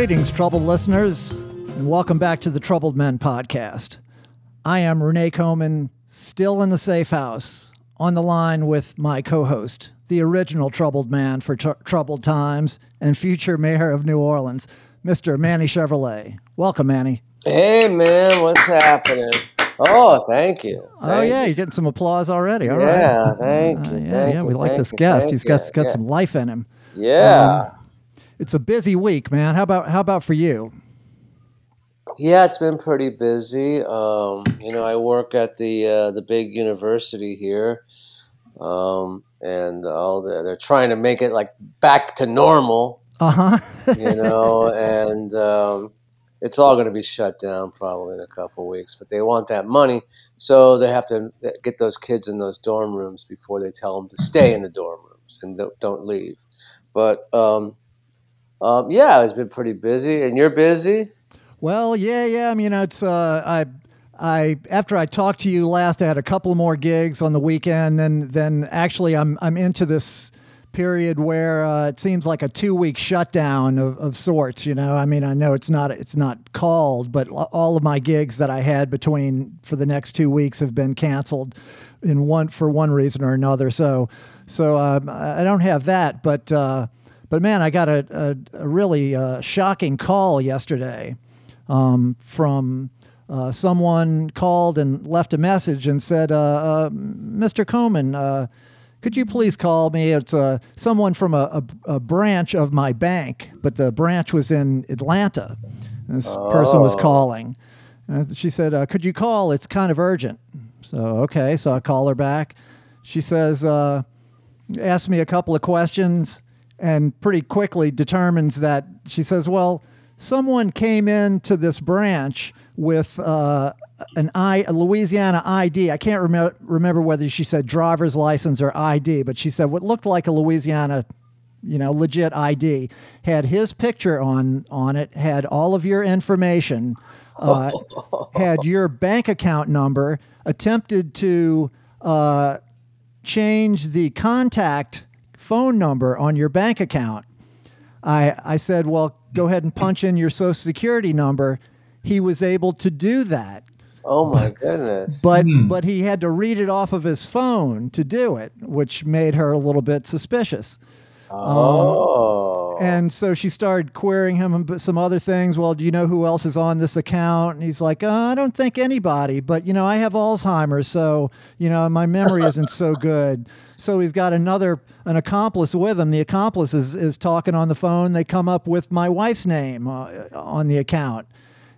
Greetings, troubled listeners, and welcome back to the Troubled Men podcast. I am Renee Coman, still in the safe house, on the line with my co host, the original troubled man for tr- troubled times and future mayor of New Orleans, Mr. Manny Chevrolet. Welcome, Manny. Hey, man, what's happening? Oh, thank you. oh, yeah, you. you're getting some applause already. All right. Yeah, thank Uh, you. yeah, thank yeah, you, we like this guest. He's got, you. got yeah. some life in him. Yeah. It's a busy week, man. How about how about for you? yeah, it's been pretty busy. Um, you know, I work at the uh, the big university here, um, and all the, they're trying to make it like back to normal. Uh huh. You know, and um, it's all going to be shut down probably in a couple weeks. But they want that money, so they have to get those kids in those dorm rooms before they tell them to stay in the dorm rooms and don't, don't leave. But um, um, yeah, it's been pretty busy, and you're busy. Well, yeah, yeah. I mean, it's uh, I, I after I talked to you last, I had a couple more gigs on the weekend. Then, then actually, I'm I'm into this period where uh, it seems like a two week shutdown of, of sorts. You know, I mean, I know it's not it's not called, but all of my gigs that I had between for the next two weeks have been canceled in one for one reason or another. So, so um, I don't have that, but. Uh, but man, I got a, a, a really uh, shocking call yesterday um, from uh, someone called and left a message and said, uh, uh, "Mr. Coman, uh, could you please call me? It's uh, someone from a, a, a branch of my bank, but the branch was in Atlanta. This person was Oh. calling. And she said, uh, "Could you call? It's kind of urgent." So okay, so I call her back. She says, uh, asks me a couple of questions and pretty quickly determines that she says, Well, someone came into this branch with uh, an I, a Louisiana ID. I can't remember, remember whether she said driver's license or ID, but she said what looked like a Louisiana you know, legit ID, had his picture on on it, had all of your information, uh, had your bank account number, attempted to uh, change the contact phone number on your bank account. I I said, well, go ahead and punch in your social security number. He was able to do that Oh my goodness! but but he had to read it off of his phone to do it, which made her a little bit suspicious. oh, And so she started querying him about some other things. Well, do you know who else is on this account? And he's like, uh, I don't think anybody, but you know, I have Alzheimer's, so you know, my memory isn't so good. So he's got another an accomplice with him. The accomplice is, is talking on the phone. They come up with my wife's name uh, on the account,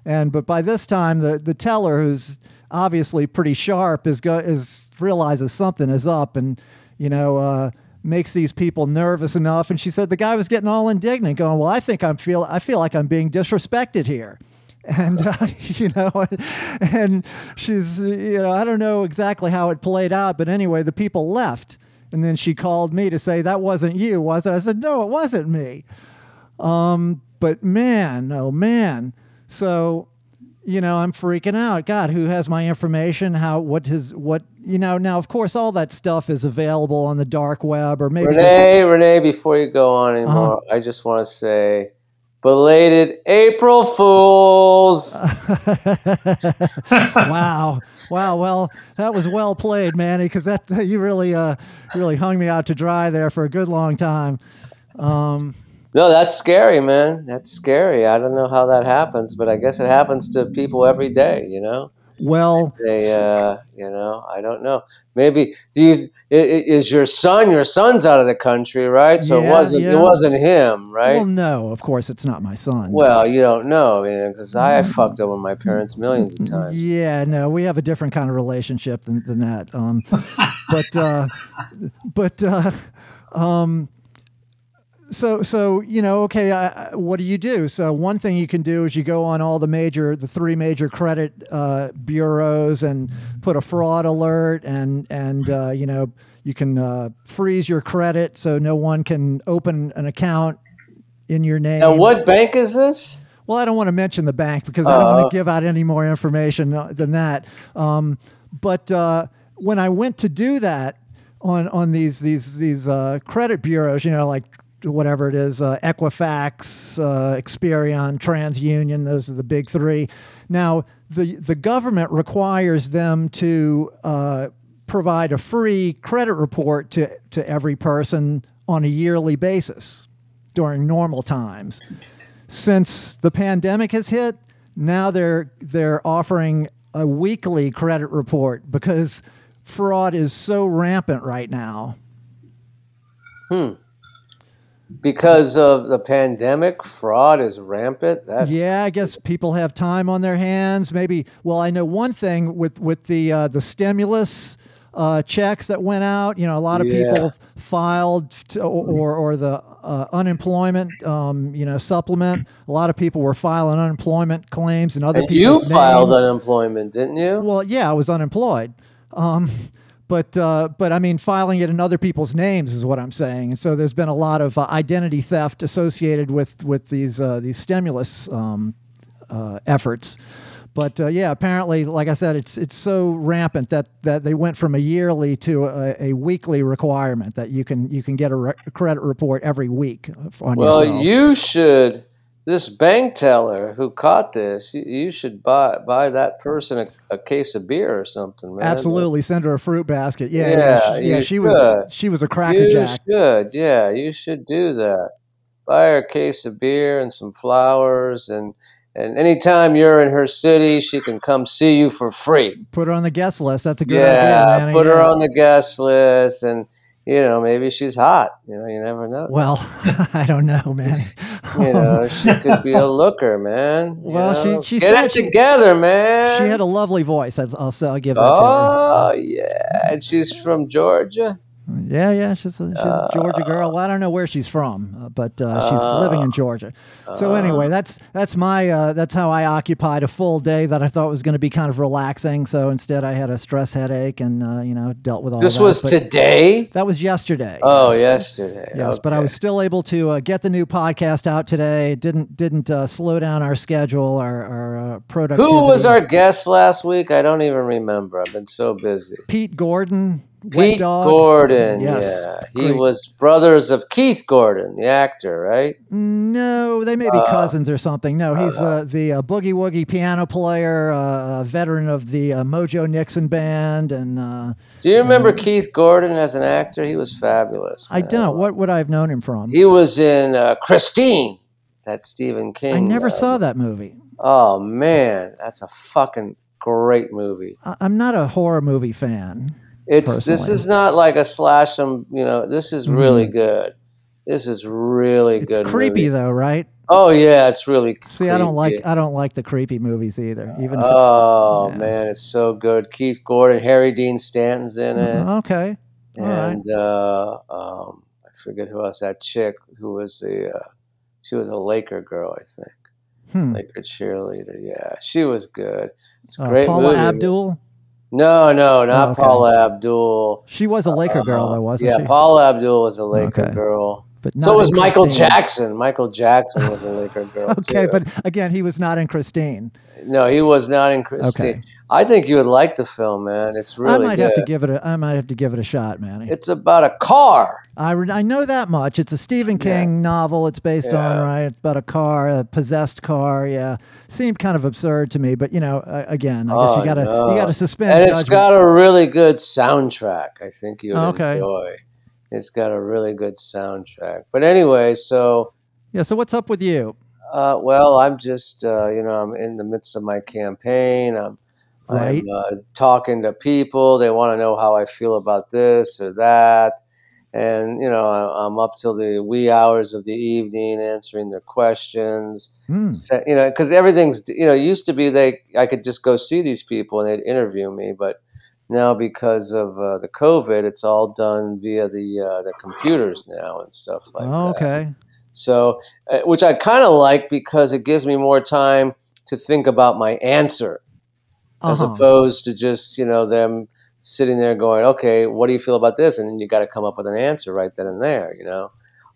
and but by this time, the the teller, who's obviously pretty sharp, is go is realizes something is up, and you know. Uh, makes these people nervous enough and she said the guy was getting all indignant going well i think i'm feel i feel like i'm being disrespected here and uh, you know and she's you know i don't know exactly how it played out but anyway the people left and then she called me to say that wasn't you was it? I said no it wasn't me. Um, but man oh man. So you know i'm freaking out. God who has my information? How what his what you know now of course all that stuff is available on the dark web or maybe just- Renee, Renee, before you go on anymore, Uh-huh. I just want to say, belated April Fools. wow wow well that was well played manny because that you really uh really hung me out to dry there for a good long time um No, that's scary, man. That's scary. I don't know how that happens, but I guess it happens to people every day. You know, well they, uh, you know, I don't know. Maybe do you i- i- is your son? Your son's out of the country, right? So it wasn't yeah. it wasn't him, right? well no of course it's not my son Well, you don't know, I mean, because I fucked up with my parents millions of times. Yeah, no, we have a different kind of relationship than, than that. Um, but uh, but uh, um, so so you know, okay, I- what do you do? So one thing you can do is you go on all the major, the three major credit uh, bureaus and put a fraud alert, and and uh, you know you can uh, freeze your credit so no one can open an account in your name. Now, what bank is this? Well, I don't want to mention the bank because I don't Uh. want to give out any more information uh, than that. Um, but uh, when I went to do that on on these these these uh, credit bureaus, you know, like whatever it is, uh, Equifax, uh, Experian, TransUnion. Those are the big three. Now, the the government requires them to uh, provide a free credit report to to every person on a yearly basis during normal times. Since the pandemic has hit, now they're they're offering a weekly credit report because fraud is so rampant right now. Hmm. Because of the pandemic, fraud is rampant. That's yeah, I guess people have time on their hands. Maybe. Well, I know one thing with with the uh, the stimulus uh, checks that went out. You know, a lot of Yeah. people filed to, or or the uh, unemployment um, you know supplement. A lot of people were filing unemployment claims and other and you filed names. unemployment, didn't you? Well, yeah, I was unemployed. Um, but uh, but I mean, filing it in other people's names is what I'm saying. And so there's been a lot of uh, identity theft associated with with these uh, these stimulus um, uh, efforts. But uh, yeah, apparently, like I said, it's it's so rampant that, that they went from a yearly to a, a weekly requirement that you can you can get a, re- credit report every week on Well, yourself. you should. This bank teller who caught this, you, you should buy buy that person a, a case of beer or something, man. Absolutely, send her a fruit basket. Yeah, yeah, Yeah, she, yeah. She was she was a You crackerjack. should, yeah, you should do that. Buy her a case of beer and some flowers, and and anytime you're in her city, she can come see you for free. Put her on the guest list. That's a good yeah, idea, put her on the guest list, and you know maybe she's hot. You know, you never know. Well, I don't know, man. You know, she could be a looker, man. You Well, she- know? she get said it she- together, man. she had a lovely voice. I'll, I'll give that to her. Oh yeah, and she's from Georgia. Yeah, yeah, she's a, she's a Georgia girl. Well, I don't know where she's from, uh, but uh, she's living in Georgia. So anyway, that's that's my uh, that's how I occupied a full day that I thought was going to be kind of relaxing. So instead, I had a stress headache and uh, you know dealt with all This that. was But today. that was yesterday. Oh, yes. yesterday. Yes, but I was still able to uh, get the new podcast out today. It didn't didn't uh, slow down our schedule, our, our uh, productivity. Who was our guest last week? I don't even remember. I've been so busy. Pete Gordon? Pete? Gordon. Yes, Yeah, he was brothers of Keith Gordon, the actor, right? No, they may be cousins or something. No, he's uh, the uh, boogie woogie piano player, uh, a veteran of the uh, Mojo Nixon band, and uh, Do you remember Keith Gordon as an actor? He was fabulous. I don't. What would I have known him from? He was in uh, Christine, that Stephen King. I never uh, saw that movie. Oh man, that's a fucking great movie. I- I'm not a horror movie fan. It's this is not like a slash them. you know. This is really good. This is really Mm-hmm. It's good. creepy movie. though, right? Oh yeah, it's really. See, I don't like. I don't like the creepy movies either. Even if Oh yeah. man, it's so good. Keith Gordon, Harry Dean Stanton's in it's it, okay. all right. and uh, um, I forget who else. That chick who was the, uh, she was a Laker girl, I think. Hmm. Laker cheerleader. Yeah, she was good. It's a Uh, great Paula movie. Abdul. No, no, not Oh, okay. Paula Abdul. She was a Laker girl, Uh, though, wasn't yeah, she? Paula Abdul was a Laker Okay. girl. but So was Michael Christine. Jackson. Michael Jackson was a Laker girl. Okay, too. but again, he was not in Christine. no, he was not in Christine. Okay. I think you would like the film, man. It's really I might good. have to give it. A, I might have to give it a shot, Manny. it's about a car. I, re- I know that much. It's a Stephen King novel. It's based on right. It's about a car, a possessed car. Yeah, seemed kind of absurd to me, but you know, uh, again, I guess Oh, you gotta no. you gotta suspend and judgment. it's got a really good soundtrack. I think you'll Oh, okay. enjoy. It's got a really good soundtrack. But anyway, so yeah. So what's up with you? uh, well, I'm just uh, you know I'm in the midst of my campaign. I'm Right. I'm uh, talking to people. They want to know how I feel about this or that, and you know I, I'm up till the wee hours of the evening answering their questions. Sa- you know, because everything's you know used to be they I could just go see these people and they'd interview me, but now because of uh, the COVID, it's all done via the uh, the computers now and stuff like Oh, that. okay. So, uh, which I kind of like because it gives me more time to think about my answer as Uh-huh. opposed to just you know them sitting there going, okay, what do you feel about this? And then you got to come up with an answer right then and there, you know.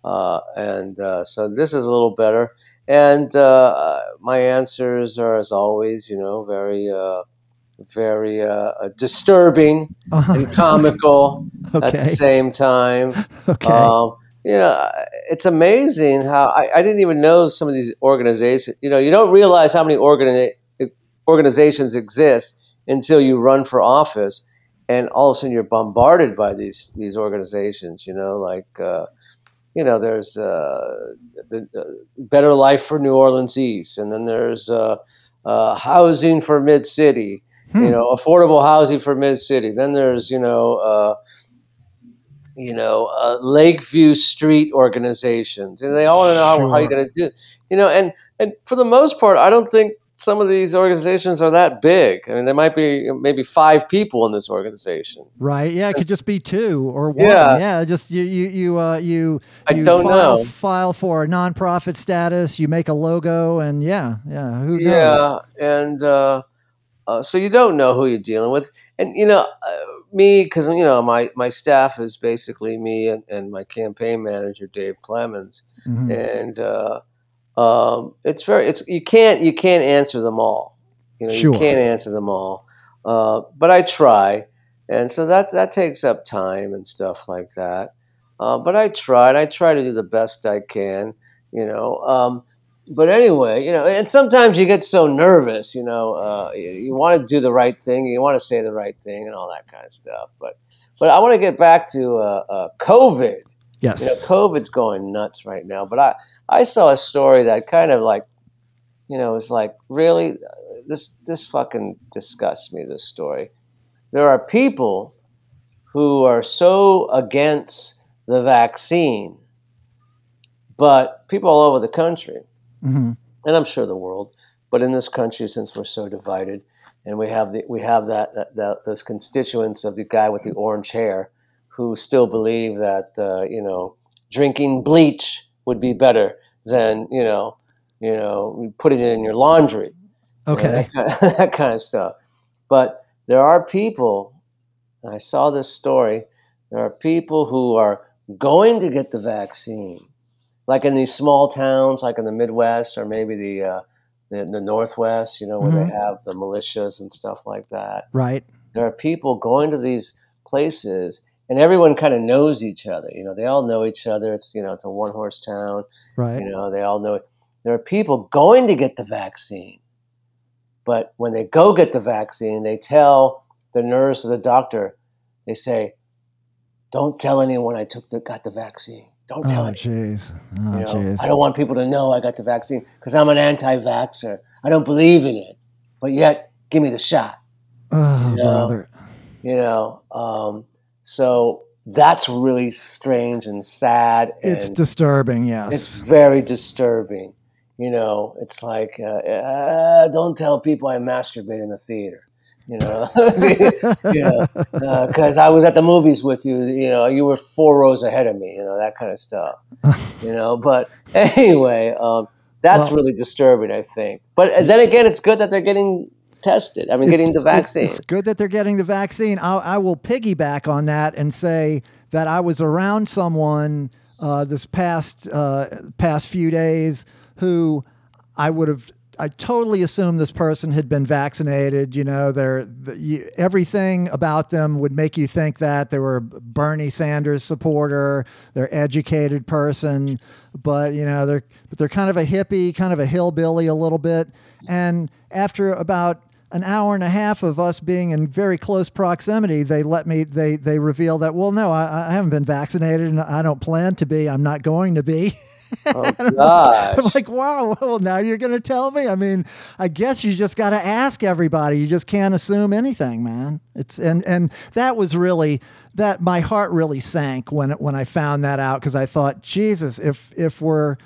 Uh, and uh, so this is a little better. And uh, my answers are, as always, you know, very, uh, very uh, disturbing Uh-huh. and comical at the same time. Okay. Um, you know, it's amazing how I, I, didn't even know some of these organizations. You know, you don't realize how many organi- organizations exist until you run for office, and all of a sudden you're bombarded by these these organizations. You know, like uh, you know, there's uh, the uh, Better Life for New Orleans East, and then there's uh, uh, housing for Mid City. Hmm. You know, affordable housing for Mid City. Then there's you know you know, uh, Lakeview Street organizations, and they all want to know sure. how, how you're going to do. You know, and and for the most part, I don't think some of these organizations are that big. I mean, there might be maybe five people in this organization. Right. Yeah, it could just be two or one. Yeah. yeah just you you you uh, you. I you don't file, know. File for a nonprofit status. You make a logo, and yeah, yeah. Who knows? Yeah, and uh, uh, so you don't know who you're dealing with, and you know. Uh, me because you know my my staff is basically me and, and my campaign manager Dave Clemens, mm-hmm. and uh, um, it's very it's you can't you can't answer them all. You know sure. you can't answer them all, uh, but I try, and so that that takes up time and stuff like that. Uh, but I try, and I try to do the best I can. You know, um, but anyway, you know, and sometimes you get so nervous, you know, uh, you, you want to do the right thing, you want to say the right thing, and all that kind of stuff. But, but I want to get back to uh, uh, COVID. Yes, you know, COVID's going nuts right now. But I, I saw a story that kind of like, you know, was like really this this fucking disgusts me. This story. There are people who are so against the vaccine, but people all over the country mm-hmm. and I'm sure the world. But in this country, since we're so divided, and we have the we have that, that, that those constituents of the guy with the orange hair who still believe that uh, you know drinking bleach would be better than you know you know putting it in your laundry. Okay, you know, that, kind of, that kind of stuff. But there are people. I saw this story. There are people who are going to get the vaccine like in these small towns, like in the Midwest or maybe the uh, the, the, Northwest, you know, where mm-hmm. they have the militias and stuff like that. Right. There are people going to these places, and everyone kind of knows each other. You know, they all know each other. It's you know, it's a one horse town. Right. You know, they all know it. There are people going to get the vaccine, but when they go get the vaccine, they tell the nurse or the doctor, they say, "Don't tell anyone I took the got the vaccine." Don't tell oh, jeez. Oh, you know, I don't want people to know I got the vaccine because I'm an anti-vaxxer. I don't believe in it, but yet give me the shot. Oh, you know? brother. You know, um, so that's really strange and sad. It's disturbing. Yes, it's very disturbing. You know, it's like uh, uh, don't tell people I masturbate in the theater you know, you know, because uh, I was at the movies with you. You know, you were four rows ahead of me. You know that kind of stuff. you know, but anyway, um, that's well, really disturbing. I think, but then again, it's good that they're getting tested. I mean, getting the vaccine. It's good that they're getting the vaccine. I, I will piggyback on that and say that I was around someone uh, this past uh, past few days who I would have I totally assumed this person had been vaccinated. You know, they're the, everything about them would make you think that they were a Bernie Sanders supporter. They're educated person, but you know they're but they're kind of a hippie, kind of a hillbilly a little bit. And after about an hour and a half of us being in very close proximity, they let me they they reveal that well, no, I, I haven't been vaccinated and I don't plan to be. I'm not going to be. Oh, gosh. I'm like, wow, well, now you're going to tell me? I mean, I guess you just got to ask everybody. You just can't assume anything, man. It's and and that was really that my heart really sank when when I found that out because I thought, Jesus, if if we're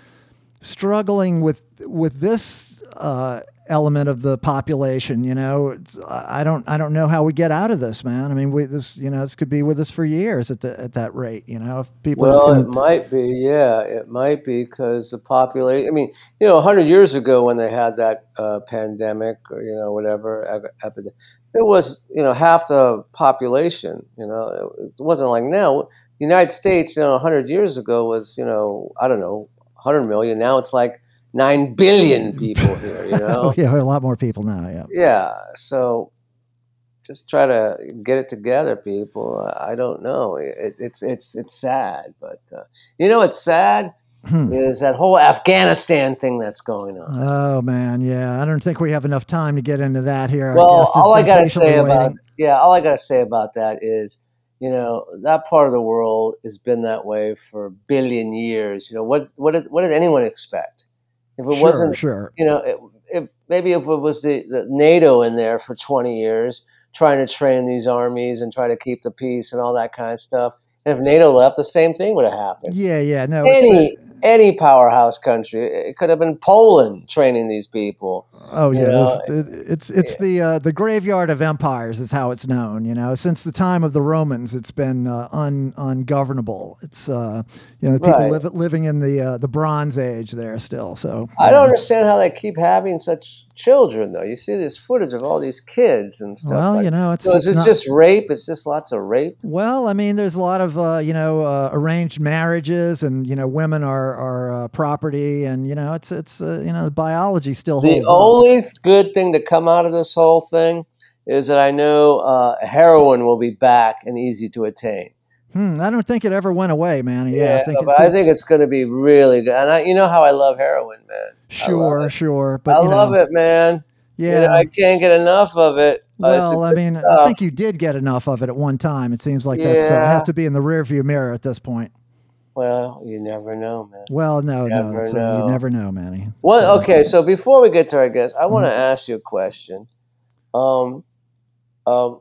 struggling with with this uh, element of the population. You know, I don't I don't know how we get out of this, man. I mean, we this you know this could be with us for years at the at that rate. You know, if people well, gonna... it might be, yeah, it might be because the population. I mean, you know, hundred years ago when they had that uh, pandemic or you know whatever epidemic, it was you know half the population. You know, it wasn't like now. The United States, you know, hundred years ago was you know I don't know, hundred million. Now it's like nine billion people here. You know, yeah, a lot more people now. Yeah, yeah. So, just try to get it together, people. I don't know. It, it's it's it's sad, but uh, you know, it's sad Hmm. is that whole Afghanistan thing that's going on. Oh man, yeah. I don't think we have enough time to get into that here. Well, all I gotta say about yeah, all I gotta say about that is, you know, that part of the world has been that way for a billion years. You know, what what did what did anyone expect? If it sure, wasn't, sure. you know, if, if maybe if it was the, the NATO in there for twenty years trying to train these armies and try to keep the peace and all that kind of stuff, and if NATO left, the same thing would have happened. Yeah, yeah. No, it's, Any any powerhouse country, it could have been Poland training these people. Oh yeah, it's it's the uh, the graveyard of empires is how it's known. You know, since the time of the Romans, it's been uh, un ungovernable. It's uh, you know the people Right. live, living in the uh, the Bronze Age there still. So I don't understand how they keep having such children, though. You see this footage of all these kids and stuff. Well, like you know, it's, So is it's not- just rape? It's just lots of rape. Well, I mean, there's a lot of uh, you know uh, arranged marriages, and you know women are are uh, property, and you know it's it's uh, you know the biology still holds The up. only good thing to come out of this whole thing is that I know uh, heroin will be back and easy to attain. Hmm, I don't think it ever went away, man. Yeah, Yeah, I think it- but I think it's going to be really good. And I, you know how I love heroin, man. sure, sure, but I you know, love it, man. Yeah, You know, I can't get enough of it. Uh, Well, I mean, I think you did get enough of it at one time. It seems like that's uh, Yeah. has to be in the rearview mirror at this point. Well, you never know, man. Well, no, no, Never it's, uh, know. you never know, Manny. Well, So- okay. So before we get to our guest, I want to Mm-hmm. ask you a question. Um, um,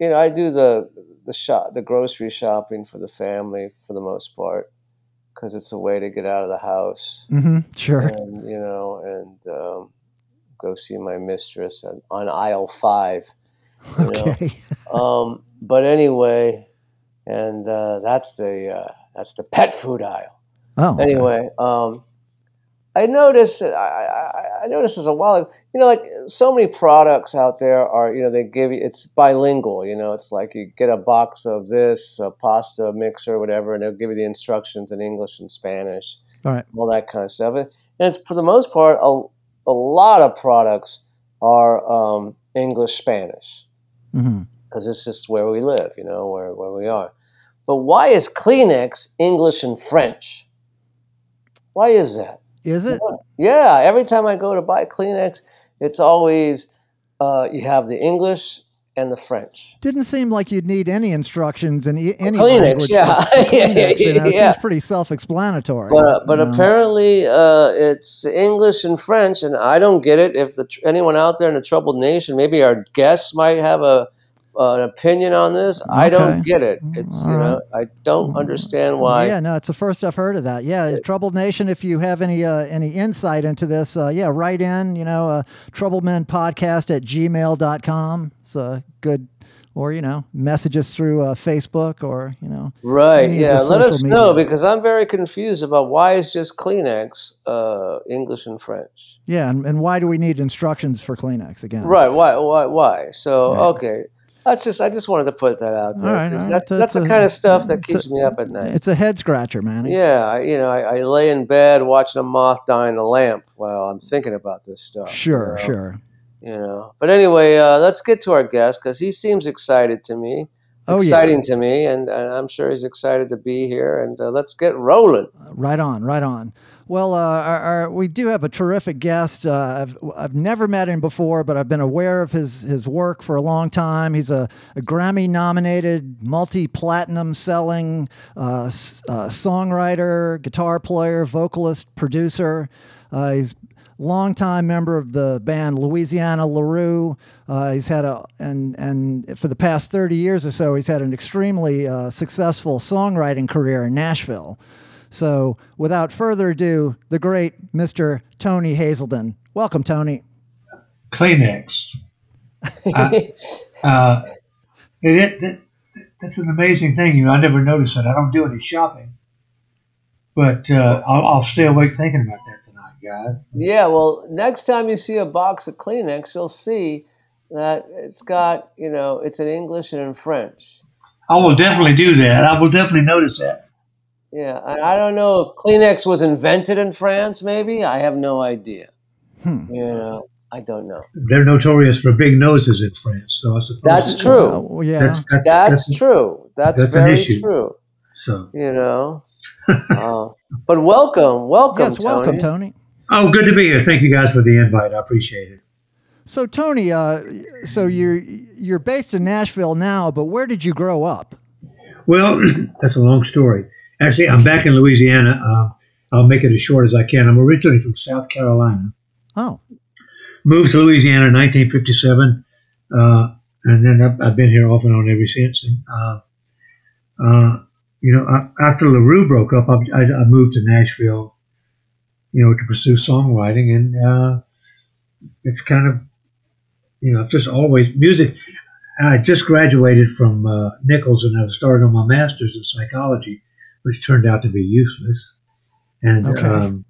you know, I do the the shop, the grocery shopping for the family for the most part, because it's a way to get out of the house Mhm, sure. and you know and um, go see my mistress on, on aisle five. Okay. Um, but anyway, and uh, that's the uh, that's the pet food aisle Oh, okay. anyway, um, I noticed. I, I, I noticed this a while ago. You know, like so many products out there are. You know, they give you. It's bilingual. You know, it's like you get a box of this, a pasta mixer, whatever, and they'll give you the instructions in English and Spanish, All right. all that kind of stuff. And it's for the most part, a, a lot of products are um, English Spanish because it's just where we live, you know, where, where we are. But why is Kleenex English and French? Why is that? Is it? Yeah, every time I go to buy Kleenex, it's always uh, you have the English and the French. Didn't seem like you'd need any instructions in e- any Kleenex, language. yeah. For, for Yeah, Kleenex, you know, yeah. seems pretty self-explanatory. But uh, but apparently uh, it's English and French, and I don't get it. If the tr- anyone out there in the troubled nation, maybe our guests might have a an opinion on this. I don't get it. It's All you know I don't understand why. Yeah, no, it's the first I've heard of that. Yeah, Troubled Nation. If you have any uh, any insight into this, uh, yeah, write in. You know, uh, troubledmenpodcast at gmail.com. It's a good, or you know, message us through uh, Facebook or you know. Right. Yeah. Let us social know because I'm very confused about why is just Kleenex uh, English and French. Yeah, and, and why do we need instructions for Kleenex again? Right. Why? Why? Why? So Right. okay. That's just. I just wanted to put that out there. All right, 'cause all right. That's That's the a- kind of stuff that it's a- keeps me up at night. It's a head scratcher, man. Yeah. I, you know, I, I lay in bed watching a moth die in a lamp while I'm thinking about this stuff. Sure, you know? sure. You know. But anyway, uh, let's get to our guest because he seems excited to me. Oh, yeah. exciting to me, and, and I'm sure he's excited to be here. And uh, let's get rolling. Right on, right on. Well, uh, our, our, we do have a terrific guest. Uh, I've, I've never met him before, but I've been aware of his, his work for a long time. He's a, a Grammy nominated, multi platinum selling uh, uh, songwriter, guitar player, vocalist, producer. Uh, he's longtime member of the band Louisiana LeRoux. Uh, he's had a and and for the past thirty years or so, he's had an extremely uh, successful songwriting career in Nashville. So, without further ado, the great Mr. Tony Haselden. Welcome, Tony. Kleenex. I- uh, it, it, that's an amazing thing. You know, I never noticed that. I don't do any shopping, but uh, I'll, I'll stay awake thinking about that tonight, guys. Yeah, well, next time you see a box of Kleenex, you'll see that it's got, you know, it's in English and in French. I will definitely do that. I will definitely notice that. Yeah, and I don't know if Kleenex was invented in France, maybe. I have no idea. Hmm. You know, I don't know. They're notorious for big noses in France, so I suppose That's true. Well, yeah. That's, that's, That's, that's- true. That's, that's very issue. true. So, You know. uh, but welcome, welcome, yes, welcome, Tony. oh, good to be here. Thank you guys for the invite. I appreciate it. So, Tony, uh, so you're you're based in Nashville now, but where did you grow up? Well, that's a long story. Actually, I'm back in Louisiana. Uh, I'll make it as short as I can. I'm originally from South Carolina. Oh, Moved to Louisiana in 1957, uh, and then I've, I've been here off and on ever since. And uh, uh, you know, I, after LeRoux broke up, I, I, I moved to Nashville, you know, to pursue songwriting, and uh, it's kind of, you know, just always music. I just graduated from uh, Nicholls, and I started on my master's in psychology, which turned out to be useless. And Okay. um,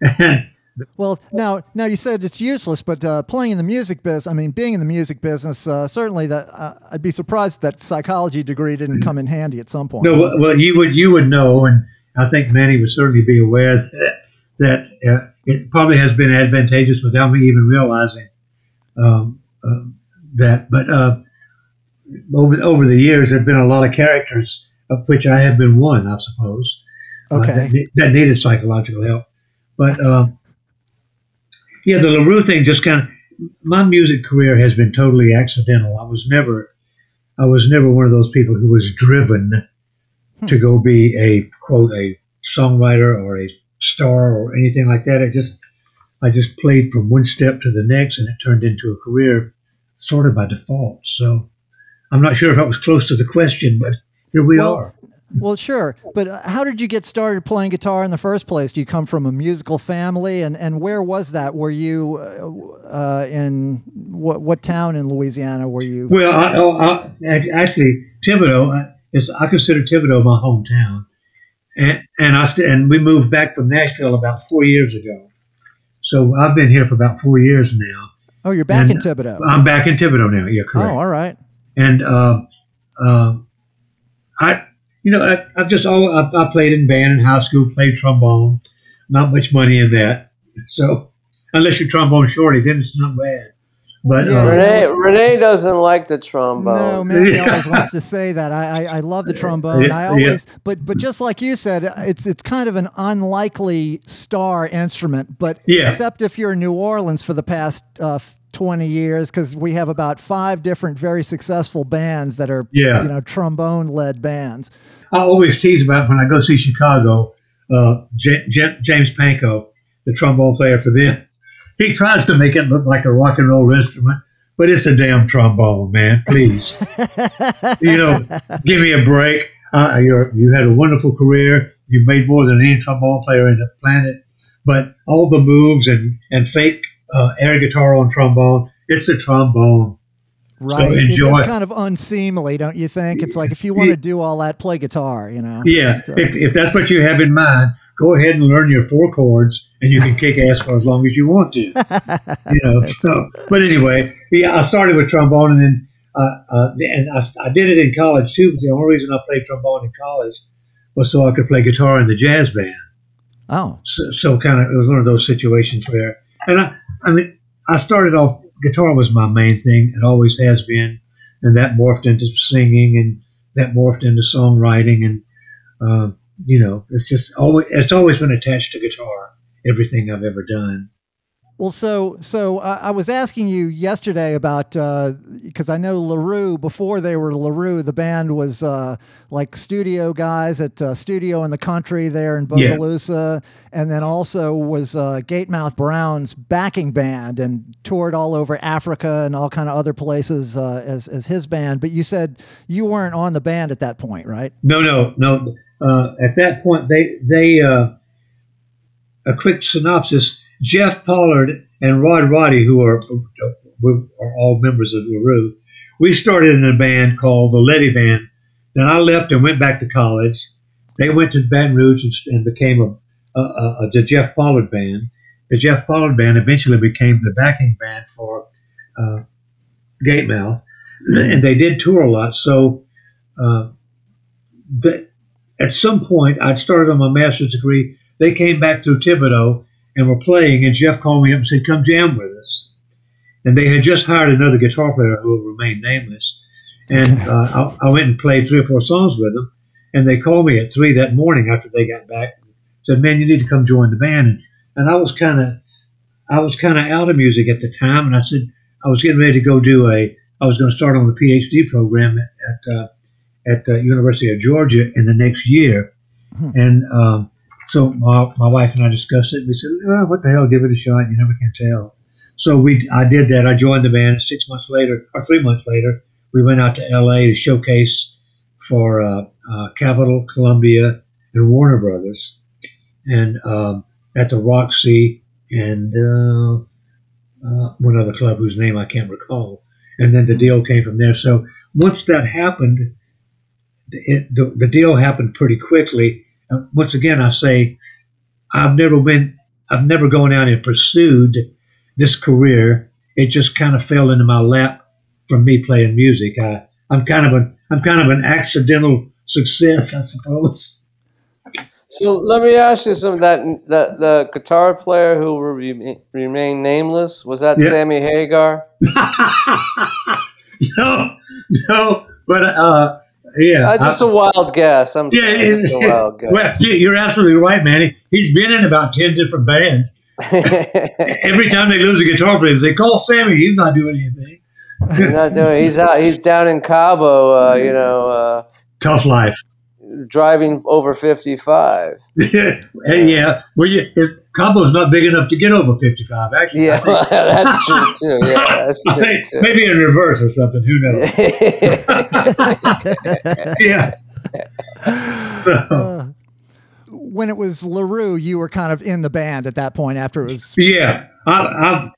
and well, now now you said it's useless, but uh, playing in the music business, I mean, being in the music business, uh, certainly that uh, I'd be surprised that psychology degree didn't come in handy at some point. No, well, well, you would you would know, and I think Manny would certainly be aware that that uh, it probably has been advantageous without me even realizing um, uh, that. But uh, over over the years, there've been a lot of characters, of which I have been one, I suppose. uh, Okay. that, that needed psychological help, but um, yeah, the LeRoux thing just kind of. My music career has been totally accidental. I was never, I was never one of those people who was driven to go be a quote a songwriter or a star or anything like that. I just I just played from one step to the next, and it turned into a career sort of by default. So I'm not sure if I was close to the question, but here we Well, are. Well, sure, but uh, how did you get started playing guitar in the first place? Do you come from a musical family, and, and where was that? Were you uh, uh, in what what town in Louisiana were you? Well, I, oh, I, actually, Thibodaux I- is I consider Thibodaux my hometown, and and I and we moved back from Nashville about four years ago. So I've been here for about four years now. Oh, you're back and in Thibodaux. I'm back in Thibodaux now. Yeah, correct. oh, all right. and uh, uh, I, you know, I, I've just all I, I played in band in high school, played trombone. Not much money in that, so unless you're trombone shorty, then it's not bad. But Yeah. uh, Renee Renee doesn't like the trombone. No, man, Yeah. always wants to say that. I, I, I love the trombone. Yeah, I yeah. always, but but just like you said, it's it's kind of an unlikely star instrument. But Yeah. except if you're in New Orleans for the past uh, twenty years, because we have about five different very successful bands that are Yeah. you know trombone led bands. I always tease about when I go see Chicago. Uh, J- J- James Pankow, the trombone player for them, he tries to make it look like a rock and roll instrument, but it's a damn trombone, man. Please. you know, give me a break. Uh, you're, you had a wonderful career. You made more than any trombone player in the planet. But all the moves and, and fake uh, air guitar on trombone, it's a trombone. Right. It enjoy. is kind of unseemly, don't you think? It's like if you want to do all that, play guitar, you know? Yeah, uh, if, if that's what you have in mind, go ahead and learn your four chords, and you can kick ass for as long as you want to. You know. So, but anyway, yeah, I started with trombone, and then uh, uh, and I, I did it in college too. But the only reason I played trombone in college was so I could play guitar in the jazz band. oh, So, so kind of, it was one of those situations where, and I, I mean, I started off. Guitar was my main thing. It always has been, and that morphed into singing, and that morphed into songwriting, and uh, you know, it's just always it's always been attached to guitar. Everything I've ever done. Well, so so uh, I was asking you yesterday about because I know LeRoux before they were LeRoux, the band was uh, like studio guys at uh, Studio in the Country there in Yeah. Bogalusa, and then also was uh, Gatemouth Brown's backing band and toured all over Africa and all kind of other places uh, as as his band. But you said you weren't on the band at that point, right? No, no, no. Uh, at that point, they they uh, a quick synopsis. Jeff Pollard and Rod Roddy, who are are all members of LeRoux, we started in a band called the Letty Band. Then I left and went back to college. They went to Baton Rouge and, and became a, a, a, a the Jeff Pollard Band. The Jeff Pollard Band eventually became the backing band for uh, Gatemouth, and they did tour a lot. So. Uh, but at some point, I'd started on my master's degree. They came back through Thibodaux and were playing, and Jeff called me up and said, "Come jam with us." and they had just hired another guitar player who will remain nameless. And uh, I, I, went and played three or four songs with them, and they called me at three that morning after they got back. and Said, "Man, you need to come join the band." And, and I was kind of, I was kind of out of music at the time, and I said I was getting ready to go do a, I was going to start on the PhD program at at, uh, at the University of Georgia in the next year, hmm. and um, so my, my wife and I discussed it. We said, oh, "What the hell? Give it a shot. You never can tell." So we, I did that. I joined the band. Six months later, or three months later, we went out to L.A. to showcase for uh, uh, Capitol, Columbia, and Warner Brothers, and um, at the Roxy and uh, uh, one other club whose name I can't recall. And then the deal came from there. So once that happened, it, the, the deal happened pretty quickly. Once again, I say I've never been, I've never gone out and pursued this career. It just kind of fell into my lap from me playing music. I, I'm kind of an, I'm kind of an accidental success, I suppose. So let me ask you something. That that the guitar player who re- remained nameless was that Sammy Hagar? no, no, but uh, yeah, uh, just a wild guess. I'm yeah, just a wild guess. Well, you're absolutely right, Manny. He's been in about ten different bands. Every time they lose a guitar player, they call Sammy. He's not doing anything. he's not doing. He's out. He's down in Cabo. Uh, you know. Uh, Tough life driving over 55. yeah. Well, you, Cabo's not big enough to get over 55, actually. Yeah, that's true, too. Yeah, that's true, think, too. Maybe in reverse or something. Who knows? yeah. Uh, when it was LeRoux, you were kind of in the band at that point after it was. Yeah. I, I,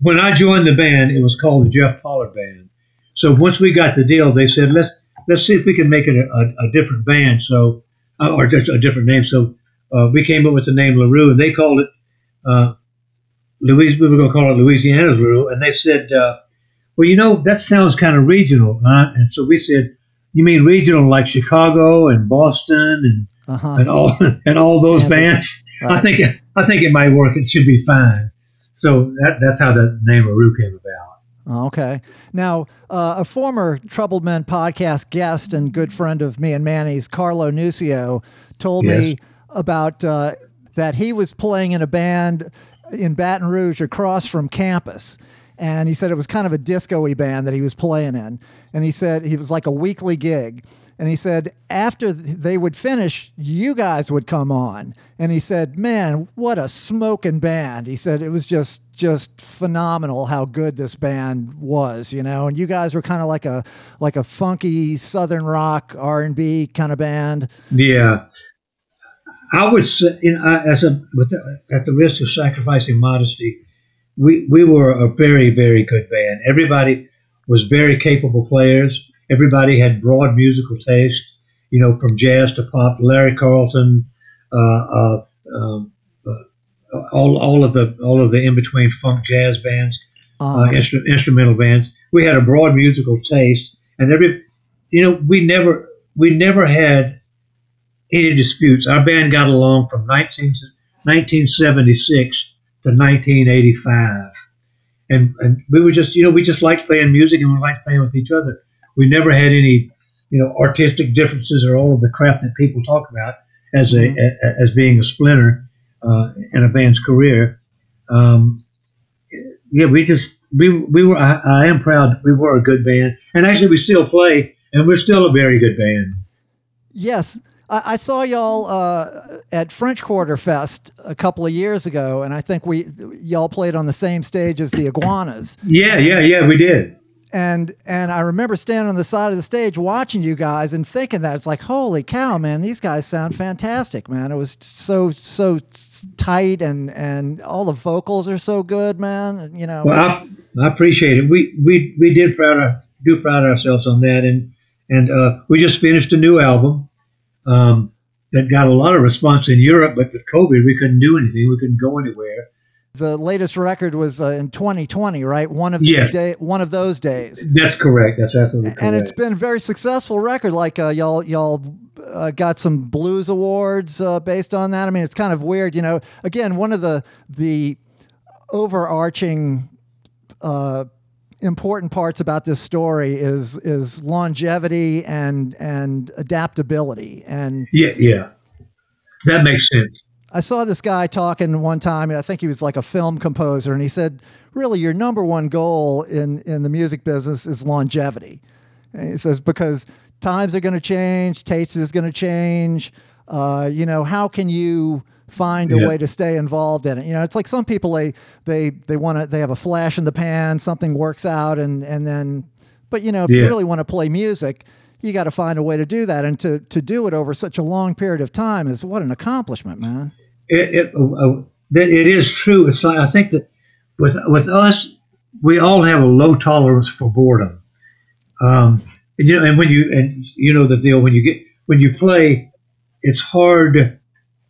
when I joined the band, it was called the Jeff Pollard Band. So once we got the deal, they said, let's let's see if we can make it a, a, a different band. So, uh, or a different name. So uh, we came up with the name LeRoux, and they called it uh, Louis. We were going to call it Louisiana's LeRoux, and they said, uh, "Well, you know, that sounds kind of regional." Huh? And so we said, "You mean regional like Chicago and Boston and uh-huh. and all and all those bands?" Right. I think I think it might work. It should be fine. So that, that's how the name LeRoux came about. Okay. Now, uh, a former Troubled Men podcast guest and good friend of me and Manny's, Carlo Nuccio, told yes. me about uh, that he was playing in a band in Baton Rouge across from campus. And he said it was kind of a disco band that he was playing in. And he said he was like a weekly gig. And he said, after they would finish, you guys would come on. And he said, man, what a smoking band. He said it was just just phenomenal how good this band was, you know. And you guys were kind of like a like a funky southern rock R and B kind of band. Yeah, I would say, you know, as a the, at the risk of sacrificing modesty, we we were a very very good band. Everybody was very capable players everybody had broad musical taste, you know, from jazz to pop. Larry Carlton, uh, uh, um, uh, all all of the all of the in between funk jazz bands, uh, instru- instrumental bands. We had a broad musical taste, and every, you know, we never we never had any disputes. Our band got along from 19, 1976 to 1985. And, and we were just, you know, we just liked playing music and we liked playing with each other. We never had any, you know, artistic differences or all of the crap that people talk about as a, mm-hmm. a as being a splinter uh, in a band's career. Um, yeah, we just we we were. I, I am proud. We were a good band, and actually, we still play, and we're still a very good band. Yes, I, saw y'all uh, at French Quarter Fest a couple of years ago, and I think we y'all played on the same stage as the Iguanas. Yeah, yeah, yeah, we did. And and I remember standing on the side of the stage watching you guys and thinking that it's like holy cow man these guys sound fantastic man. It was so so tight and and all the vocals are so good man you know. Well I, I appreciate it. We we we did proud of, do proud ourselves on that. And and uh, we just finished a new album um, that got a lot of response in Europe but with COVID we couldn't do anything we couldn't go anywhere the latest record was uh, in 2020, right? One of these day, one of those days. That's correct. That's absolutely correct. And it's been a very successful record. Like uh, y'all, y'all uh, got some blues awards uh, based on that. I mean, it's kind of weird, you know. Again, one of the the overarching uh, important parts about this story is is longevity and and adaptability and yeah yeah. That makes sense. I saw this guy talking one time and i think he was like a film composer and he said really your number one goal in in the music business is longevity. And he says because times are going to change tastes is going to change uh, you know how can you find a yeah. way to stay involved in it. You know, it's like some people they they they want to they have a flash in the pan, something works out, and and then, but you know, if yeah. you really want to play music, you got to find a way to do that, and to to do it over such a long period of time is what an accomplishment, man. It it, uh, it is true. It's like I think that with with us, we all have a low tolerance for boredom. Um, and, you know, and when you and you know the deal when you get when you play, it's hard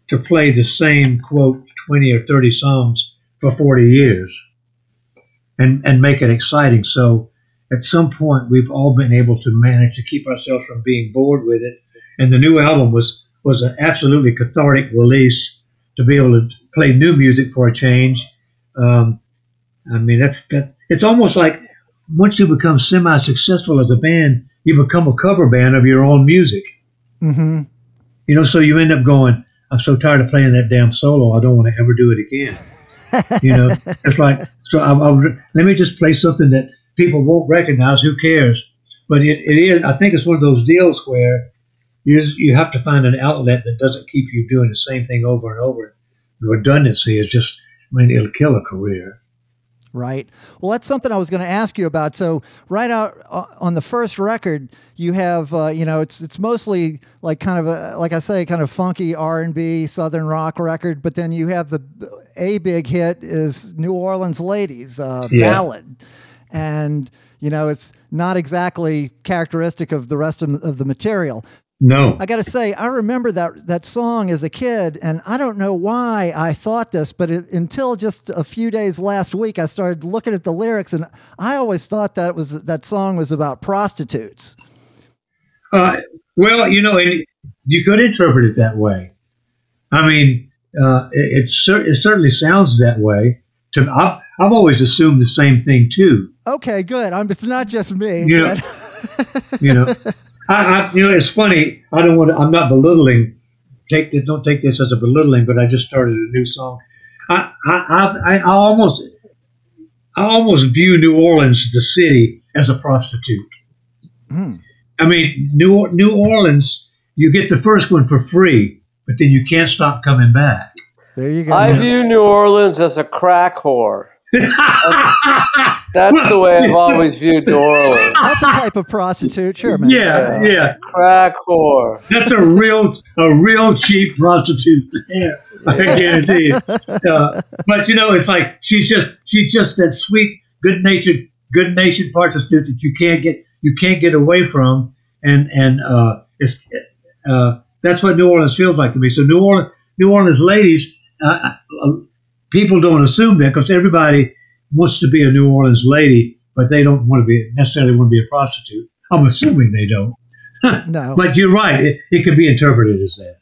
to play the same quote 20 or 30 songs for 40 years and and make it exciting. So at some point we've all been able to manage to keep ourselves from being bored with it. And the new album was was an absolutely cathartic release to be able to play new music for a change. Um, i mean that's that's it's almost like once you become semi-successful as a band you become a cover band of your own music. Mm-hmm. you know so you end up going I'm so tired of playing that damn solo. I don't want to ever do it again. you know, it's like so. I, I, let me just play something that people won't recognize. Who cares? But it, it is. I think it's one of those deals where you just, you have to find an outlet that doesn't keep you doing the same thing over and over. The redundancy is just. I mean, it'll kill a career right? Well, that's something I was going to ask you about. So, right out uh, on the first record, you have uh, you know it's it's mostly like kind of a like I say, kind of funky R and B southern rock record, but then you have the a big hit is New Orleans Ladies uh, yeah. ballad, and you know it's not exactly characteristic of the rest of, of the material. No. I got to say, I remember that that song as a kid, and I don't know why I thought this, but it, until just a few days last week, I started looking at the lyrics, and I always thought that was that song was about prostitutes. Uh, well, you know, it, you could interpret it that way. I mean, uh, it, it, it certainly sounds that way. To I've, I've always assumed the same thing too. Okay, good. I'm, it's not just me. You know, you know I, I, you know, it's funny. I don't want. To, I'm not belittling. Take this. Don't take this as a belittling. But I just started a new song. I, I, I, I almost, I almost view New Orleans, the city, as a prostitute. Mm. I mean, New New Orleans, you get the first one for free, but then you can't stop coming back. There you go. I view New Orleans as a crack whore. That's, that's the way I've always viewed New Orleans. That's a type of prostitute, sure, man. Yeah, yeah. yeah. Crack whore. That's a real, a real cheap prostitute. Yeah, I guarantee you. Uh, but you know, it's like she's just, she's just that sweet, good-natured, good-natured prostitute that you can't get, you can't get away from, and and uh, it's, uh, that's what New Orleans feels like to me. So New Orleans, New Orleans ladies. Uh, uh people don't assume that because everybody wants to be a New Orleans lady, but they don't want to be necessarily want to be a prostitute. I'm assuming they don't. no, but you're right. It, it could be interpreted as that.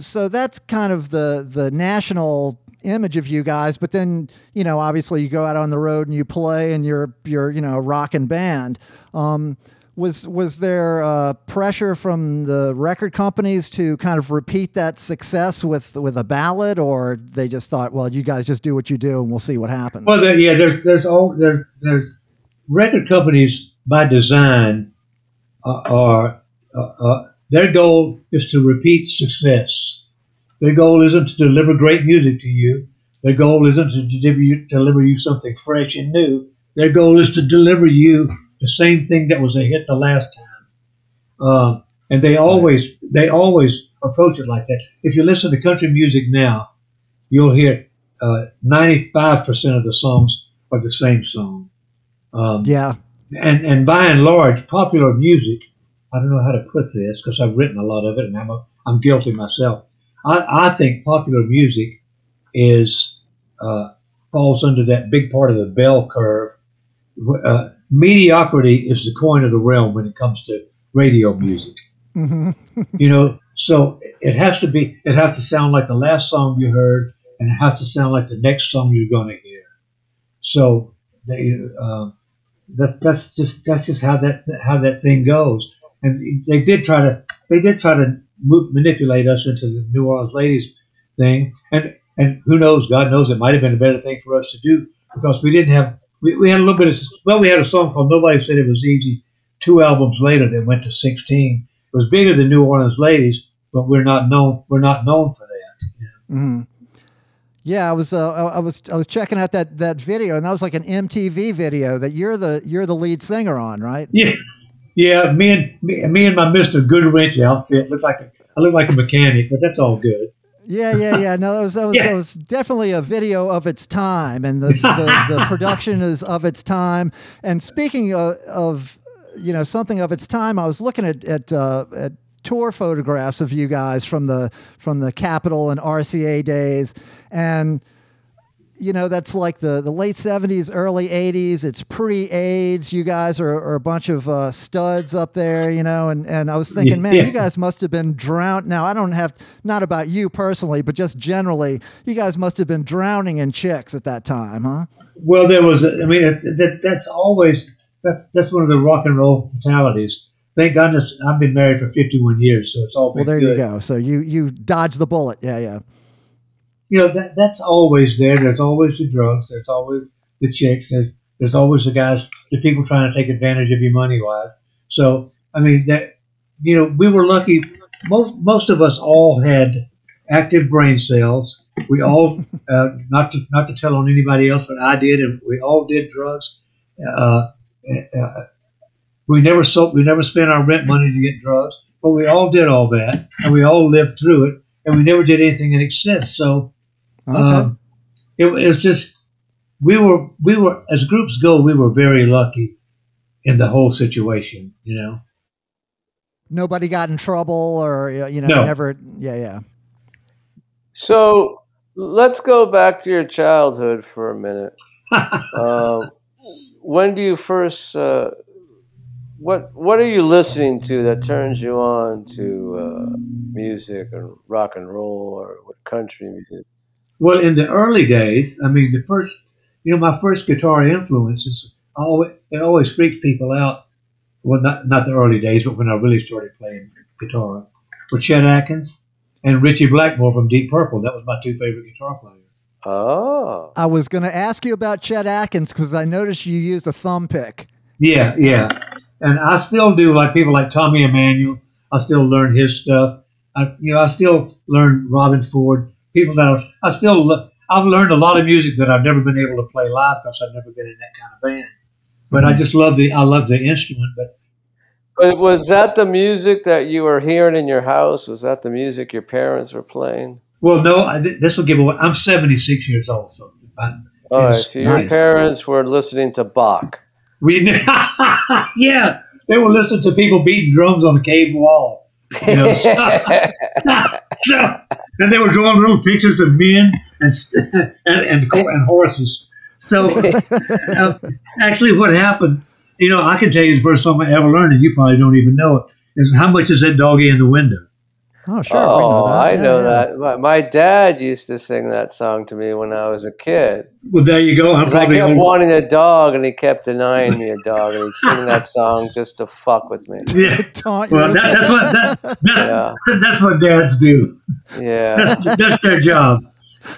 So that's kind of the the national image of you guys but then you know obviously you go out on the road and you play and you're you're you know a rock and band um, was was there uh, pressure from the record companies to kind of repeat that success with with a ballad, or they just thought, well, you guys just do what you do, and we'll see what happens? Well, there, yeah, there's there's all there, there's record companies by design uh, are uh, uh, their goal is to repeat success. Their goal isn't to deliver great music to you. Their goal isn't to deliver you, deliver you something fresh and new. Their goal is to deliver you the same thing that was a hit the last time. Uh, and they always they always approach it like that. If you listen to country music now, you'll hear uh, ninety five percent of the songs are the same song. Um, yeah. And and by and large, popular music. I don't know how to put this because I've written a lot of it, and I'm a, I'm guilty myself. I, I think popular music is uh, falls under that big part of the bell curve. Uh, mediocrity is the coin of the realm when it comes to radio music. Mm-hmm. you know, so it has to be, it has to sound like the last song you heard, and it has to sound like the next song you're going to hear. So they uh, that that's just that's just how that how that thing goes. And they did try to they did try to move, manipulate us into the New Orleans ladies thing. And and who knows? God knows it might have been a better thing for us to do because we didn't have we, we had a little bit of well we had a song called Nobody Said It Was Easy. Two albums later, they went to 16. It was bigger than New Orleans ladies, but we're not known we're not known for that. Mm-hmm. Yeah, I was uh, I was I was checking out that that video, and that was like an MTV video that you're the you're the lead singer on, right? Yeah, yeah. Me and me, me and my Mister Goodwrench outfit look like a, I look like a mechanic, but that's all good. Yeah, yeah, yeah. No, that was that was, yeah. that was definitely a video of its time, and the, the, the production is of its time. And speaking of, of, you know something of its time, I was looking at at, uh, at tour photographs of you guys from the from the Capitol and RCA days, and you know that's like the the late 70s early 80s it's pre-aids you guys are, are a bunch of uh, studs up there you know and, and i was thinking man yeah. you guys must have been drowned now i don't have not about you personally but just generally you guys must have been drowning in chicks at that time huh well there was i mean that, that's always that's that's one of the rock and roll fatalities thank goodness I've been married for 51 years, so it's all well. There good. you go. So you you dodged the bullet. Yeah, yeah. You know that that's always there. There's always the drugs. There's always the chicks. There's there's always the guys, the people trying to take advantage of you money wise. So I mean that you know we were lucky. Most most of us all had active brain cells. We all uh, not to not to tell on anybody else, but I did, and we all did drugs. Uh, uh, we never sold, we never spent our rent money to get drugs, but we all did all that, and we all lived through it, and we never did anything in excess. So okay. um, it, it was just we were we were as groups go, we were very lucky in the whole situation. You know, nobody got in trouble, or you know, no. never. Yeah, yeah. So let's go back to your childhood for a minute. um, when do you first uh, what what are you listening to that turns you on to uh, music or rock and roll or what country music? Well, in the early days, I mean, the first, you know, my first guitar influences always it always freaks people out. Well, not not the early days, but when I really started playing guitar, were Chet Atkins and Ritchie Blackmore from Deep Purple. That was my two favorite guitar players. Oh, I was going to ask you about Chet Atkins because I noticed you used a thumb pick. Yeah, yeah and I still do like people like Tommy Emmanuel. I still learn his stuff. I, you know, I still learn Robben Ford. People that are, I still, I've learned a lot of music that I've never been able to play live because I've never been in that kind of band. But mm-hmm. I just love the, I love the instrument. But but was that the music that you were hearing in your house? Was that the music your parents were playing? Well, no. I, this will give away. I'm 76 years old, so. I, oh, right, so your nice. parents were listening to Bach. We yeah, they were listening to people beating drums on the cave wall. You know, and they were drawing little pictures of men and and and, and horses. So uh, actually, what happened? You know, I can tell you the first song I ever learned, and you probably don't even know it. Is how much is that doggy in the window? Oh, sure. Oh, know I know yeah, that. My, my, dad used to sing that song to me when I was a kid. Well, there you go. i kept old. wanting a dog, and he kept denying me a dog, and he'd sing that song just to fuck with me. Yeah. well, that, that's what that, that, yeah. that's what dads do. Yeah, that's, that's their job.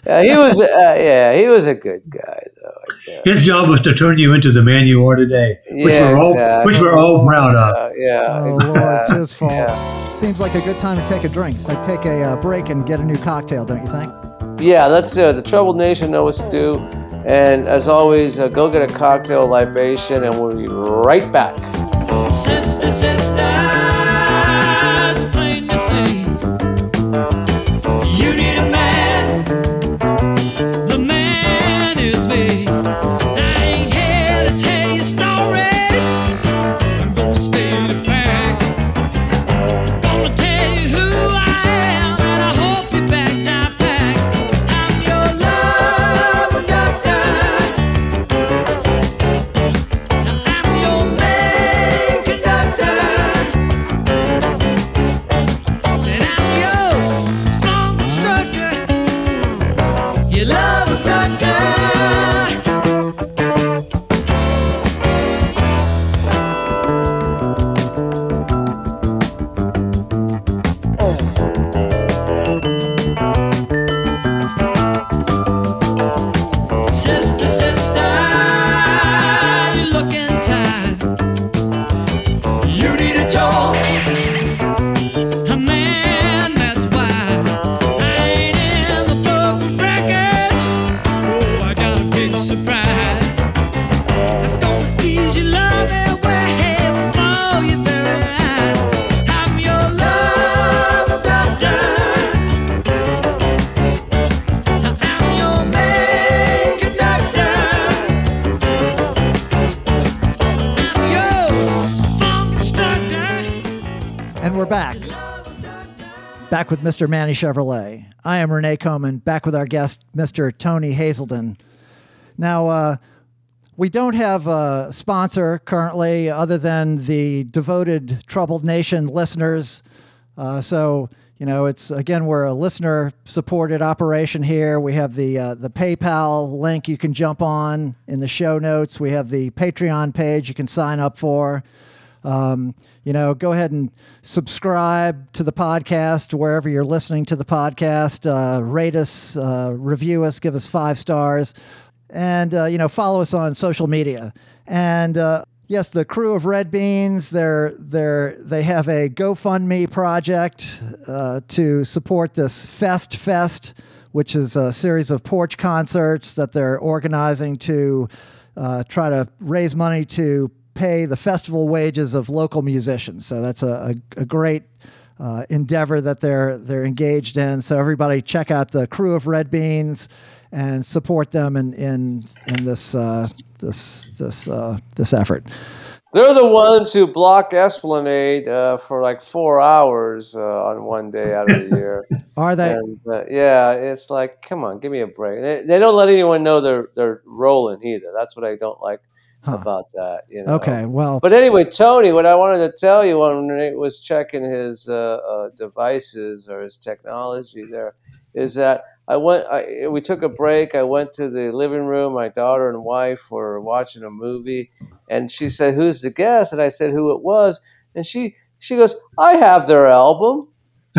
Yeah, he was. Uh, yeah, he was a good guy, though. His job was to turn you into the man you are today, which yeah, we're all, exactly. which we're all proud of. yeah. Oh exactly. Lord, it's his fault. Yeah. Seems like a good time to take a drink, like take a uh, break and get a new cocktail, don't you think? Yeah, let's. Uh, the Troubled Nation know what to do, and as always, uh, go get a cocktail libation, and we'll be right back. Sister, sister. Mr. Manny Chevrolet. I am Renee Coman, back with our guest, Mr. Tony Haselden. Now, uh, we don't have a sponsor currently other than the devoted Troubled Nation listeners. Uh, so, you know, it's again, we're a listener supported operation here. We have the, uh, the PayPal link you can jump on in the show notes. We have the Patreon page you can sign up for. Um, you know, go ahead and subscribe to the podcast wherever you're listening to the podcast. Uh, rate us, uh, review us, give us five stars, and uh, you know, follow us on social media. And uh, yes, the Krewe of Red Beans, they're they're they have a GoFundMe project uh, to support this Fest Fest, which is a series of porch concerts that they're organizing to uh, try to raise money to pay the festival wages of local musicians. So that's a, a, a great uh, endeavor that they're they're engaged in. So everybody check out the Krewe of Red Beans and support them in in, in this uh, this this uh, this effort. They're the ones who block Esplanade uh, for like four hours uh, on one day out of the year. Are they? And, uh, yeah, it's like, come on, give me a break. They, they don't let anyone know they're they're rolling either. That's what I don't like Huh. about that. You know? Okay, well, But anyway, Tony, what I wanted to tell you when Nate was checking his uh, uh, devices or his technology there is that I went. I, we took a break. I went to the living room. My daughter and wife were watching a movie, and she said, "Who's the guest?" And I said, "Who it was." And she she goes, "I have their album."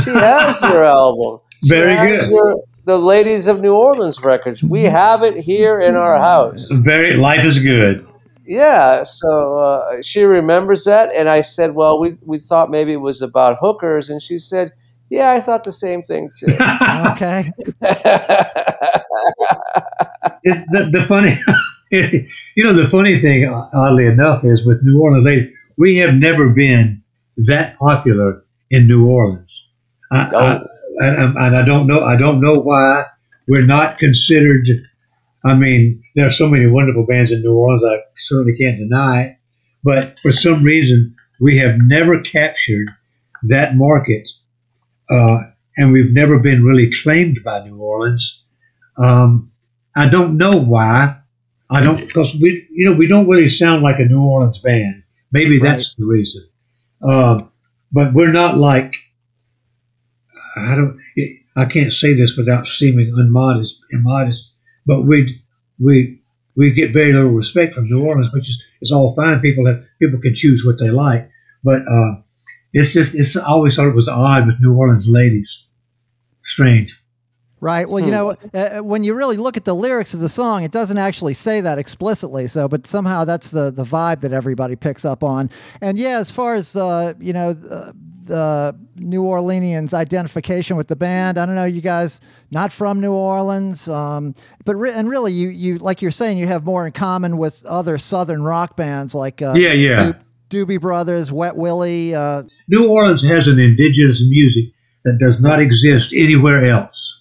She has their album. Very good. the Ladies of New Orleans records. We have it here in our house. Very life is good. Yeah, so uh, she remembers that, and I said, "Well, we we thought maybe it was about hookers," and she said, "Yeah, I thought the same thing too." okay, It, the, the funny, you know, the funny thing, oddly enough, is with New Orleans ladies, we have never been that popular in New Orleans. I, I, Oh. and, and I don't know, I don't know why we're not considered. I mean, there are so many wonderful bands in New Orleans. I certainly can't deny it, but for some reason, we have never captured that market, uh, and we've never been really claimed by New Orleans. Um, I don't know why. I don't because we, you know, we don't really sound like a New Orleans band. Maybe that's the reason. Um, but we're not like I don't. I can't say this without seeming unmodest, immodest. But we we we get very little respect from New Orleans, which is it's all fine. People have people can choose what they like, but uh, it's just it's I always thought it was odd with New Orleans ladies. Strange. Right. Well, you Hmm. know, uh, when you really look at the lyrics of the song, it doesn't actually say that explicitly. So, but somehow that's the the vibe that everybody picks up on. And yeah, as far as uh, you know, uh, the New Orleanians' identification with the band, I don't know, you guys not from New Orleans, um, but re- and really, you you like you're saying, you have more in common with other Southern rock bands like uh, Yeah, yeah. Doo- Doobie Brothers, Wet Willie. Uh, New Orleans has an indigenous music that does not exist anywhere else.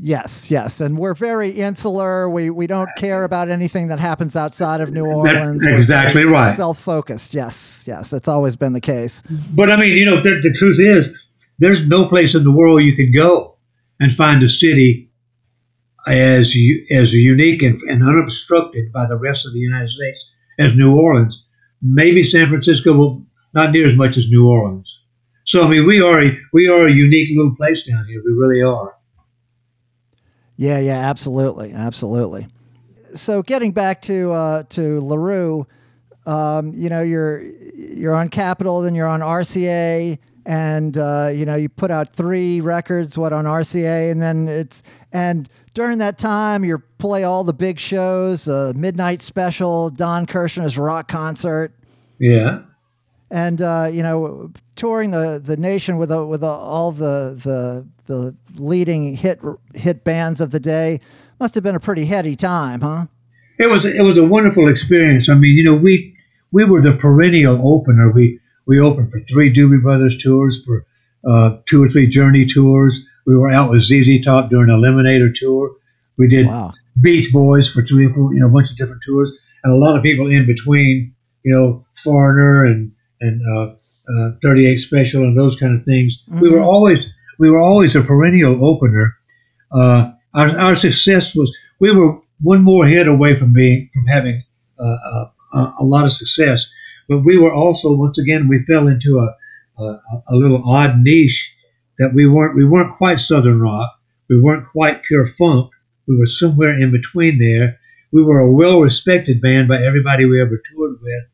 Yes, yes, and we're very insular. We we don't care about anything that happens outside of New Orleans. We're exactly right. Self-focused. Yes, yes, that's always been the case. But I mean, you know, the, the truth is, there's no place in the world you can go and find a city as as unique and, and unobstructed by the rest of the United States as New Orleans. Maybe San Francisco will not near as much as New Orleans. So I mean, we are a, we are a unique little place down here. We really are. Yeah, yeah, absolutely, absolutely. So getting back to uh, to LeRoux, um, you know, you're you're on Capitol, then you're on RCA, and uh, you know you put out three records, what on RCA, and then it's and during that time you play all the big shows, uh, Midnight Special, Don Kirshner's rock concert, Yeah. And uh, you know touring the, the nation with with all the the the leading hit hit bands of the day must have been a pretty heady time, huh? It was it was a wonderful experience. I mean, you know, we we were the perennial opener. We we opened for three Doobie Brothers tours, for uh, two or three Journey tours. We were out with ZZ Top doing an Eliminator tour. We did Wow. Beach Boys for three or four, you know, a bunch of different tours, and a lot of people in between, you know, Foreigner and and uh, uh, 38 Special and those kind of things. We were Mhm. always we were always a perennial opener. Uh, our, our success was we were one more hit away from being from having uh, a, a lot of success, but we were also once again we fell into a, a, a little odd niche that we weren't we weren't quite southern rock, we weren't quite pure funk, we were somewhere in between there. We were a well respected band by everybody we ever toured with,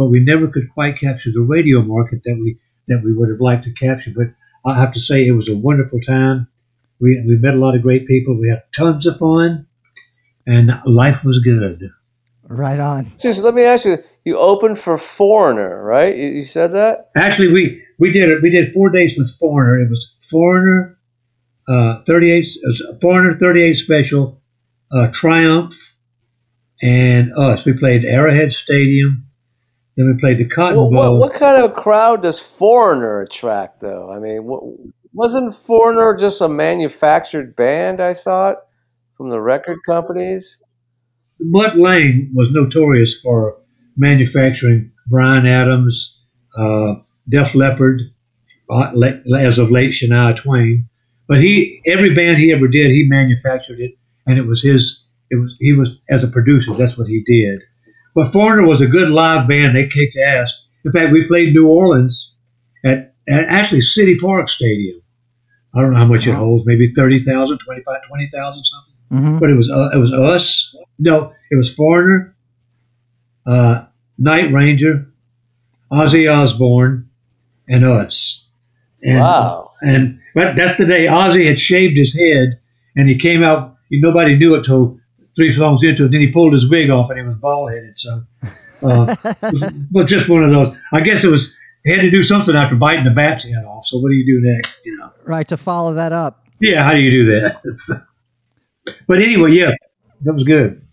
but we never could quite capture the radio market that we that we would have liked to capture. But I have to say it was a wonderful time. We we met a lot of great people. We had tons of fun, and life was good. Right on. So let me ask you: You opened for Foreigner, right? You, you said that. Actually, we we did it. We did four days with Foreigner. It was Foreigner, uh, 38, uh, 438 special, uh, Triumph, and us. We played Arrowhead Stadium. Then we played the Cotton Well, Bowl. what, what kind of crowd does Foreigner attract, though? I mean, what, wasn't Foreigner just a manufactured band? I thought from the record companies. Mutt Lange was notorious for manufacturing Bryan Adams, uh, Def Leppard, uh, as of late Shania Twain. But he, every band he ever did, he manufactured it, and it was his. It was he was as a producer. That's what he did. But Foreigner was a good live band. They kicked ass. In fact, we played New Orleans at, at actually City Park Stadium. I don't know how much it holds, maybe 30,000, 25, 20,000 something. hmm But it was uh, it was us. No, it was Foreigner, uh, Night Ranger, Ozzy Osbourne, and us. And, Wow. And but that's the day Ozzy had shaved his head, and he came out. Nobody knew it till three songs into it. Then he pulled his wig off, and he was bald headed. So, uh, but just one of those. I guess it was. He had to do something after biting the bat's head off. So what do you do next? You know. Right to follow that up. Yeah, how do you do that? but anyway, yeah, that was good.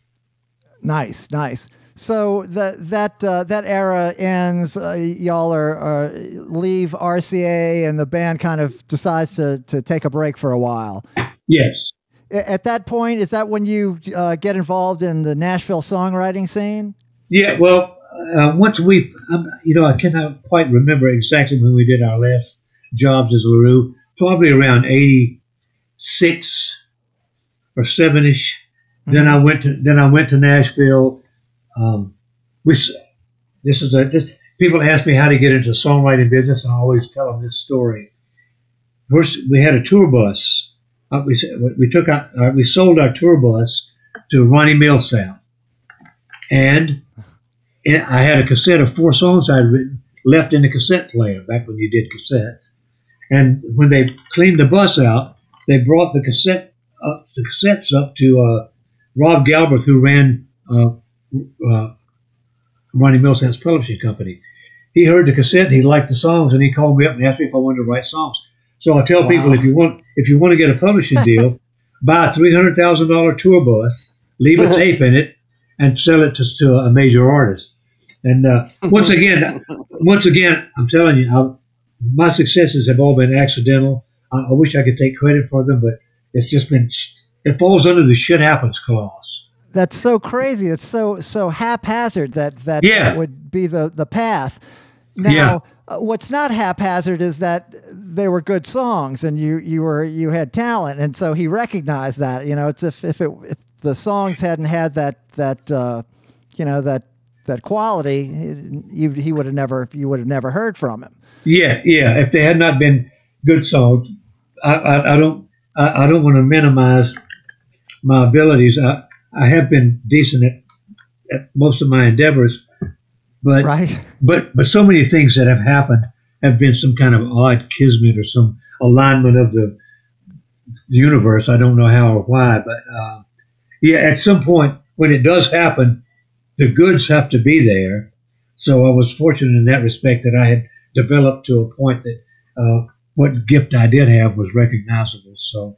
Nice, nice. So that that uh, that era ends. Uh, y'all are, are leave RCA, and the band kind of decides to to take a break for a while. Yes. At that point, is that when you uh, get involved in the Nashville songwriting scene? Yeah. Well, uh, once we, um, you know, I cannot quite remember exactly when we did our last jobs as LeRoux. Probably around '86 or seven ish. Then I went to then I went to Nashville. Um, we this is a this, people ask me how to get into the songwriting business, and I always tell them this story. First, we had a tour bus. Uh, we we took out uh, we sold our tour bus to Ronnie Milsap, and it, I had a cassette of four songs I'd written left in the cassette player back when you did cassettes. And when they cleaned the bus out, they brought the cassette up, the cassettes up to uh, Rob Galbraith, who ran uh, uh, Ronnie Milsap's publishing company. He heard the cassette, he liked the songs, and he called me up and asked me if I wanted to write songs. So I tell Wow. people if you want if you want to get a publishing deal, buy a three hundred thousand dollar tour bus, leave a tape in it, and sell it to, to a major artist. And uh, once again, once again, I'm telling you, I, my successes have all been accidental. I, I wish I could take credit for them, but it's just been it falls under the shit happens clause. That's so crazy. It's so so haphazard that that, Yeah. that would be the the path. Now, Yeah. Uh, what's not haphazard is that they were good songs and you you were you had talent, and so he recognized that. You know, it's if if it if the songs hadn't had that that uh, you know that that quality, you he would have never you would have never heard from him. Yeah, yeah. If they had not been good songs, I, I, I don't I, I don't want to minimize my abilities. I, I have been decent at, at most of my endeavors, but Right. but but so many things that have happened have been some kind of odd kismet or some alignment of the universe. I don't know how or why, but uh, yeah, at some point when it does happen, the goods have to be there. So I was fortunate in that respect that I had developed to a point that uh, what gift I did have was recognizable. So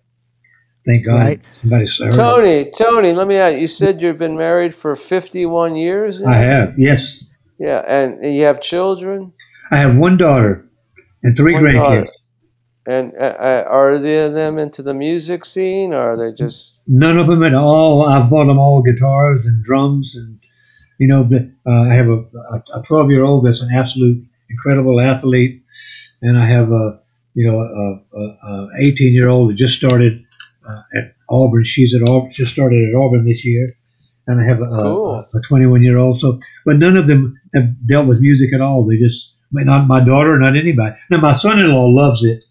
thank God Right. somebody heard. Tony, Tony, let me ask. You said you've been married for fifty-one years. now? I have, yes. Yeah, and you have children. I have one daughter and three One daughter. grandkids. And uh, are they them into the music scene, or are they just? None of them at all. I've bought them all guitars and drums, and you know, uh, I have a a twelve year old that's an absolute incredible athlete, and I have a you know, a, a, a 18 year old that just started uh, at Auburn. She's at Auburn, just started at Auburn this year, and I have a, Cool. a, a 21 year old. So, but none of them have dealt with music at all. They just, not my daughter, not anybody. Now, my son-in-law loves it.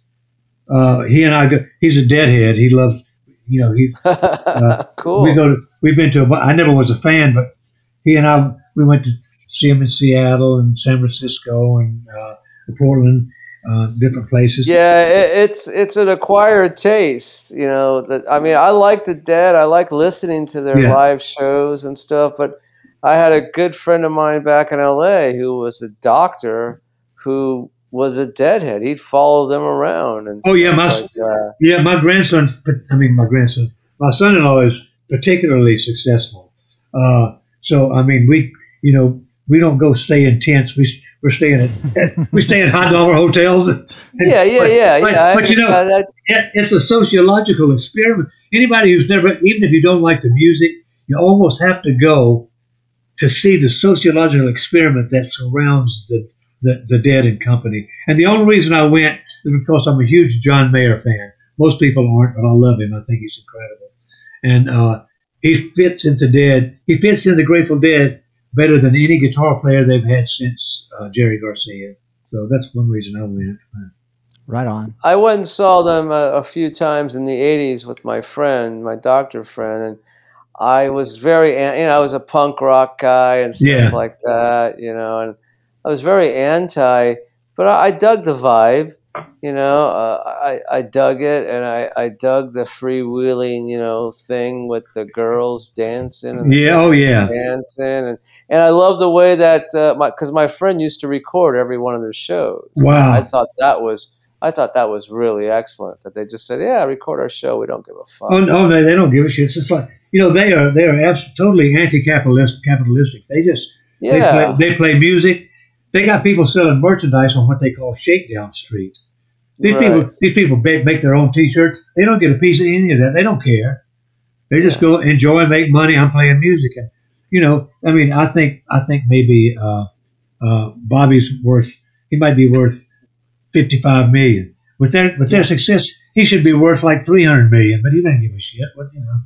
Uh, he and I go. He's a deadhead. He loves, you know, he cool. we go to we've been to a I never was a fan, but he and I we went to see him in Seattle and San Francisco and uh, Portland, uh, different places. Yeah, it, it's it's an acquired taste, you know. That I mean, I like the Dead. I like listening to their Yeah. live shows and stuff. But I had a good friend of mine back in L.A. who was a doctor who was a Deadhead. He'd follow them around and Oh, yeah, my- like. Yeah, my grandson. I mean, my grandson. My son-in-law is particularly successful. Uh, so I mean, we you know we don't go stay in tents. We we're staying at we stay in high dollar hotels. And- Yeah, yeah, but- yeah, but- yeah. I but you know, that. it's a sociological experiment. Anybody who's never, even if you don't like the music, you almost have to go to see the sociological experiment that surrounds the, the, the Dead and Company. And the only reason I went is because I'm a huge John Mayer fan. Most people aren't, but I love him. I think he's incredible. And uh, he fits into Dead. He fits in the Grateful Dead better than any guitar player they've had since uh, Jerry Garcia. So that's one reason I went. Right on. I went and saw them a, a few times in the '80s with my friend, my doctor friend, and I was very, an- you know, I was a punk rock guy and stuff Yeah. like that, you know, and I was very anti, but I, I dug the vibe, you know, uh, I I dug it, and I I dug the freewheeling, you know, thing with the girls dancing and Yeah, oh, yeah. dancing, and and I love the way that uh, my because my friend used to record every one of their shows. Wow. I thought that was I thought that was really excellent that they just said, "Yeah, record our show. We don't give a fuck." Oh no, they, they don't give a shit. It's just like you know they are they are abs- totally anti-capitalist capitalistic. They just yeah, they play they play music. They got people selling merchandise on what they call shakedown street. These Right. people these people make their own T-shirts. They don't get a piece of any of that. They don't care. They just Yeah. go enjoy, make money. I'm playing music, and you know, I mean, I think I think maybe uh, uh, Bobby's worth. He might be worth fifty-five million. With their with their success, he should be worth like three hundred million. But he doesn't give a shit. What you know?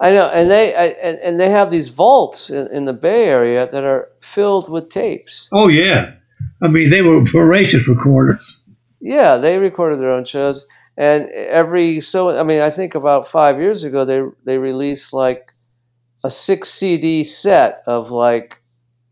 I know, and they I, and, and they have these vaults in, in the Bay Area that are filled with tapes. Oh yeah, I mean they were voracious recorders. Yeah, they recorded their own shows, and every so I mean, I think about five years ago they they released like a six CD set of like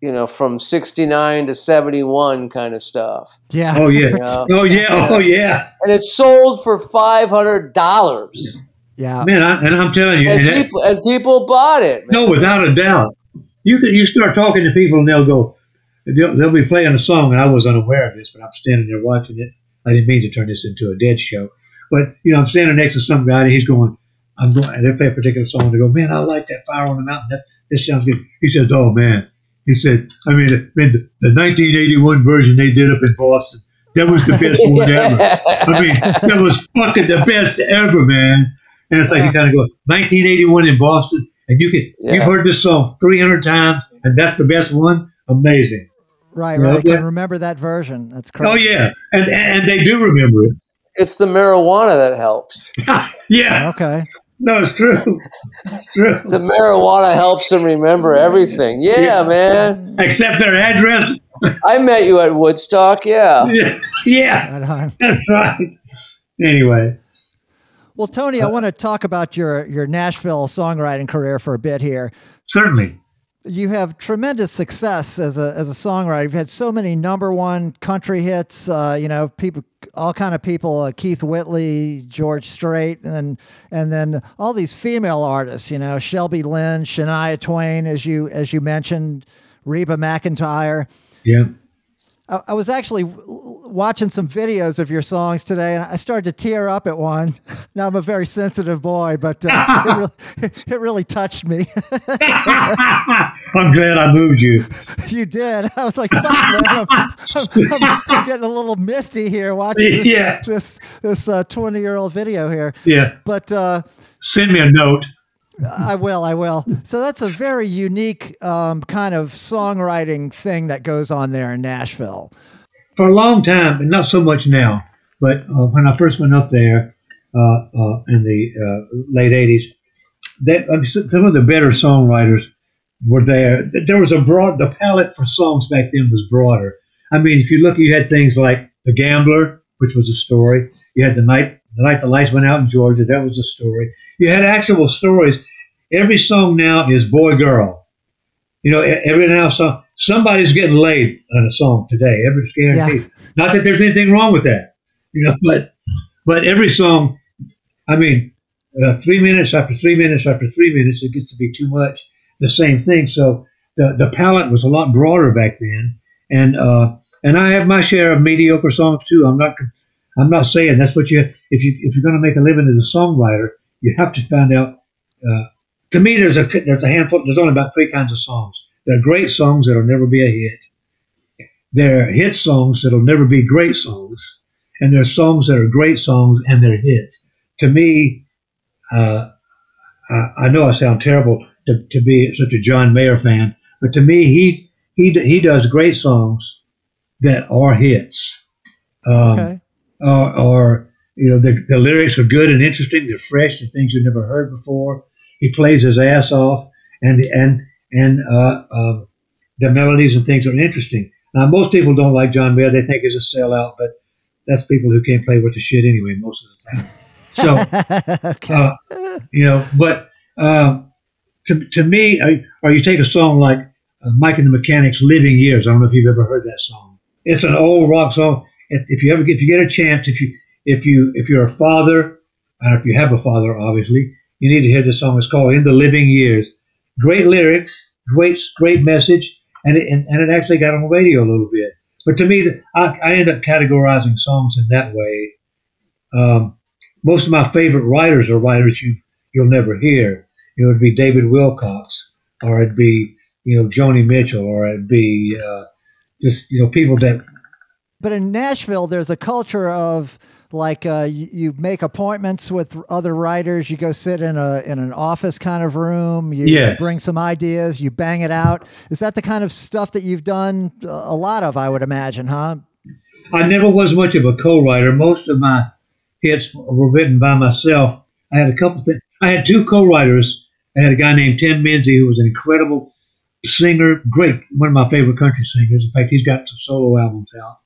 you know from sixty nine to seventy one kind of stuff, Yeah. Oh yeah, Yeah. oh yeah, oh yeah. and it sold for five hundred dollars, yeah. Man, I, and I'm telling you, and and that- people and people bought it. man. no, without a doubt, you could you start talking to people and they'll go, they'll, they'll be playing a song, and I was unaware of this, but I'm standing there watching it. I didn't mean to turn this into a dead show, but you know, I'm standing next to some guy and he's going, I'm going, and they play a particular song, and they go, man, I like that Fire on the Mountain. That this sounds good. He says, oh man, he said, I mean, the, the, the 1981 version they did up in Boston, that was the best one ever. I mean, that was fucking the best ever, man. And it's like you kind of go 1981 in Boston, and you can Yeah. you've heard this song 300 times, and that's the best one. Amazing. Right, Yeah, right. I can remember that version. That's oh, crazy. Oh yeah, and and they do remember it. it's the marijuana that helps. yeah, Okay. no, it's true. It's true. The marijuana helps them remember everything. Yeah, Yeah. man. Except their address. I met you at Woodstock. Yeah. Yeah, yeah, that's right. Anyway, Well, Tony, I want to talk about your your Nashville songwriting career for a bit here. certainly. You have tremendous success as a as a songwriter. You've had so many number one country hits. Uh, you know, people, all kind of people. Uh, Keith Whitley, George Strait, and then and then all these female artists. You know, Shelby Lynne, Shania Twain, as you as you mentioned, Reba McEntire. Yeah. I, I was actually w- watching some videos of your songs today, and I started to tear up at one. Now I'm a very sensitive boy, but uh, it, really, it really touched me. I'm glad I moved you. you did. I was like, Fuck, man, I'm, I'm- I'm- I'm getting a little misty here watching this Yeah. this this uh, 20 year old video here. Yeah. But uh, Send me a note. I will, I will. So that's a very unique um, kind of songwriting thing that goes on there in Nashville. For a long time, and not so much now, But uh, when I first went up there uh, uh, in the uh, late '80s, that I mean, some of the better songwriters were there. There was a broad the palette for songs back then was broader. I mean, if you look, you had things like The Gambler, which was a story. You had the night the night the lights went out in Georgia. That was a story. You had actual stories. Every song now is boy girl. You know, every now song somebody's getting laid on a song today. Every guaranteed. Yeah. Not that there's anything wrong with that. You know, but but every song. I mean, uh, three minutes after three minutes after three minutes, it gets to be too much. The same thing. So the the palette was a lot broader back then, and uh, and I have my share of mediocre songs too. I'm not I'm not saying that's what you if you if you're going to make a living as a songwriter, you have to find out. Uh, to me, there's a there's a handful. There's only about three kinds of songs. There are great songs that'll never be a hit. There are hit songs that'll never be great songs, and there are songs that are great songs and they're hits. To me, uh, I, I, know I sound terrible to, to be such a John Mayer fan, but to me, he he he does great songs that are hits. Um, okay. Or, or, you know, the, the lyrics are good and interesting. They're fresh. They're things you've never heard before. He plays his ass off, and and and uh, uh, the melodies and things are interesting. Now, most people don't like John Mayer. They think he's a sellout, but that's people who can't play with the shit anyway most of the time. So, okay. uh, you know, but uh, to, to me, or you take a song like uh, Mike and the Mechanics' "Living Years." I don't know if you've ever heard that song. It's an old rock song. If you ever get, if you get a chance, if you if you if you're a father, and if you have a father, obviously, you need to hear this song. It's called "In the Living Years." Great lyrics, great great message, and it, and, and it actually got on the radio a little bit. But to me, I, I end up categorizing songs in that way. Um, most of my favorite writers are writers you you'll never hear. It'd be David Wilcox, or it'd be you know Joni Mitchell, or it'd be uh, just you know people that. But in Nashville, there's a culture of like uh, you, you, make appointments with other writers. You go sit in a in an office kind of room. You yes. bring some ideas. You bang it out. Is that the kind of stuff that you've done a lot of? I would imagine, huh? I never was much of a co-writer. Most of my hits were written by myself. I had a couple things. I had two co-writers. I had a guy named Tim Mensy who was an incredible singer, great, one of my favorite country singers. In fact, he's got some solo albums out.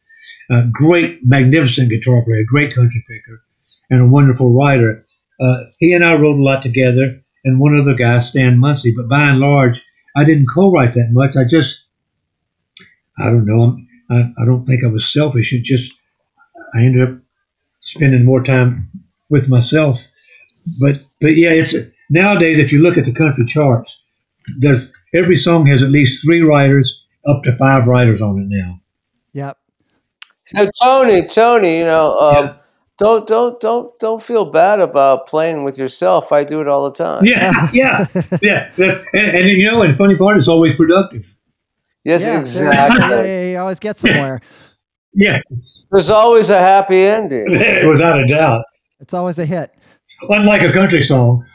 A great, magnificent guitar player, a great country picker, and a wonderful writer. Uh, he and I wrote a lot together, and one other guy, Stan Muncy. But by and large, I didn't co-write that much. I just, I don't know. I, I don't think I was selfish. It just, I ended up spending more time with myself. But but yeah, it's nowadays if you look at the country charts, there's every song has at least three writers, up to five writers on it now. Yep. So Tony, Tony, you know, um, yeah. don't don't don't don't feel bad about playing with yourself. I do it all the time. Yeah, yeah, yeah. And, and, you know, and the funny part is always productive. Yes, yeah, exactly. Yeah, you always get somewhere. yeah. There's always a happy ending. Without a doubt. It's always a hit. Unlike a country song.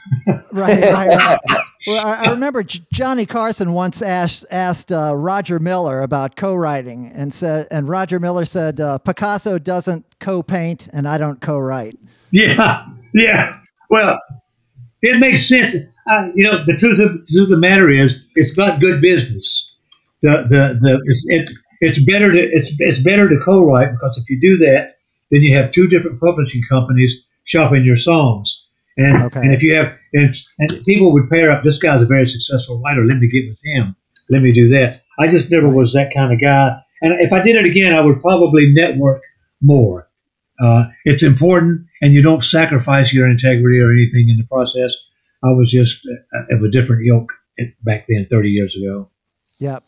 right, right, right. Well, I, I remember J- Johnny Carson once asked asked uh, Roger Miller about co-writing, and said, and Roger Miller said, uh, "Picasso doesn't co-paint, and I don't co-write." Yeah, yeah. Well, it makes sense. Uh, you know, the truth of, the truth of the matter is, it's not good business. The the the it's, it, it's better to it's, it's better to co-write because if you do that, then you have two different publishing companies shopping your songs. And, okay. and if you have and, and people would pair up, this guy's a very successful writer. Let me get with him. Let me do that. I just never was that kind of guy. And if I did it again, I would probably network more. Uh, it's important, and you don't sacrifice your integrity or anything in the process. I was just uh, of a different ilk back then, 30 years ago. Yep.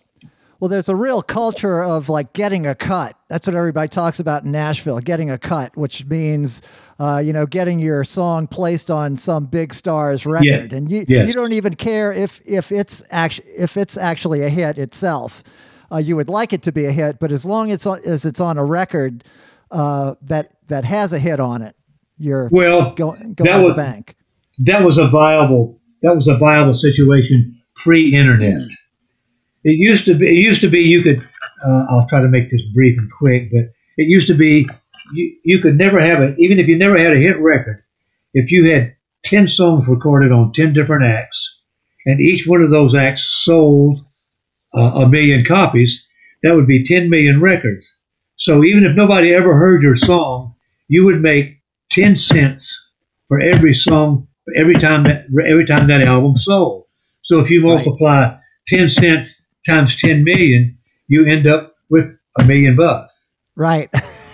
Well, there's a real culture of like getting a cut. That's what everybody talks about in Nashville, getting a cut, which means, uh, you know, getting your song placed on some big star's record, yeah. and you yes. you don't even care if if it's actually if it's actually a hit itself. Uh, you would like it to be a hit, but as long as, as it's on a record uh, that that has a hit on it, you're well going go was, the bank. That was a viable that was a viable situation pre-internet. It used to be. It used to be you could. Uh, I'll try to make this brief and quick, but it used to be you, you could never have it, even if you never had a hit record, if you had 10 songs recorded on 10 different acts, and each one of those acts sold uh, a million copies, that would be 10 million records. So even if nobody ever heard your song, you would make 10 cents for every song, every time that, every time that album sold. So if you multiply right. 10 cents times 10 million, you end up with a million bucks. Right.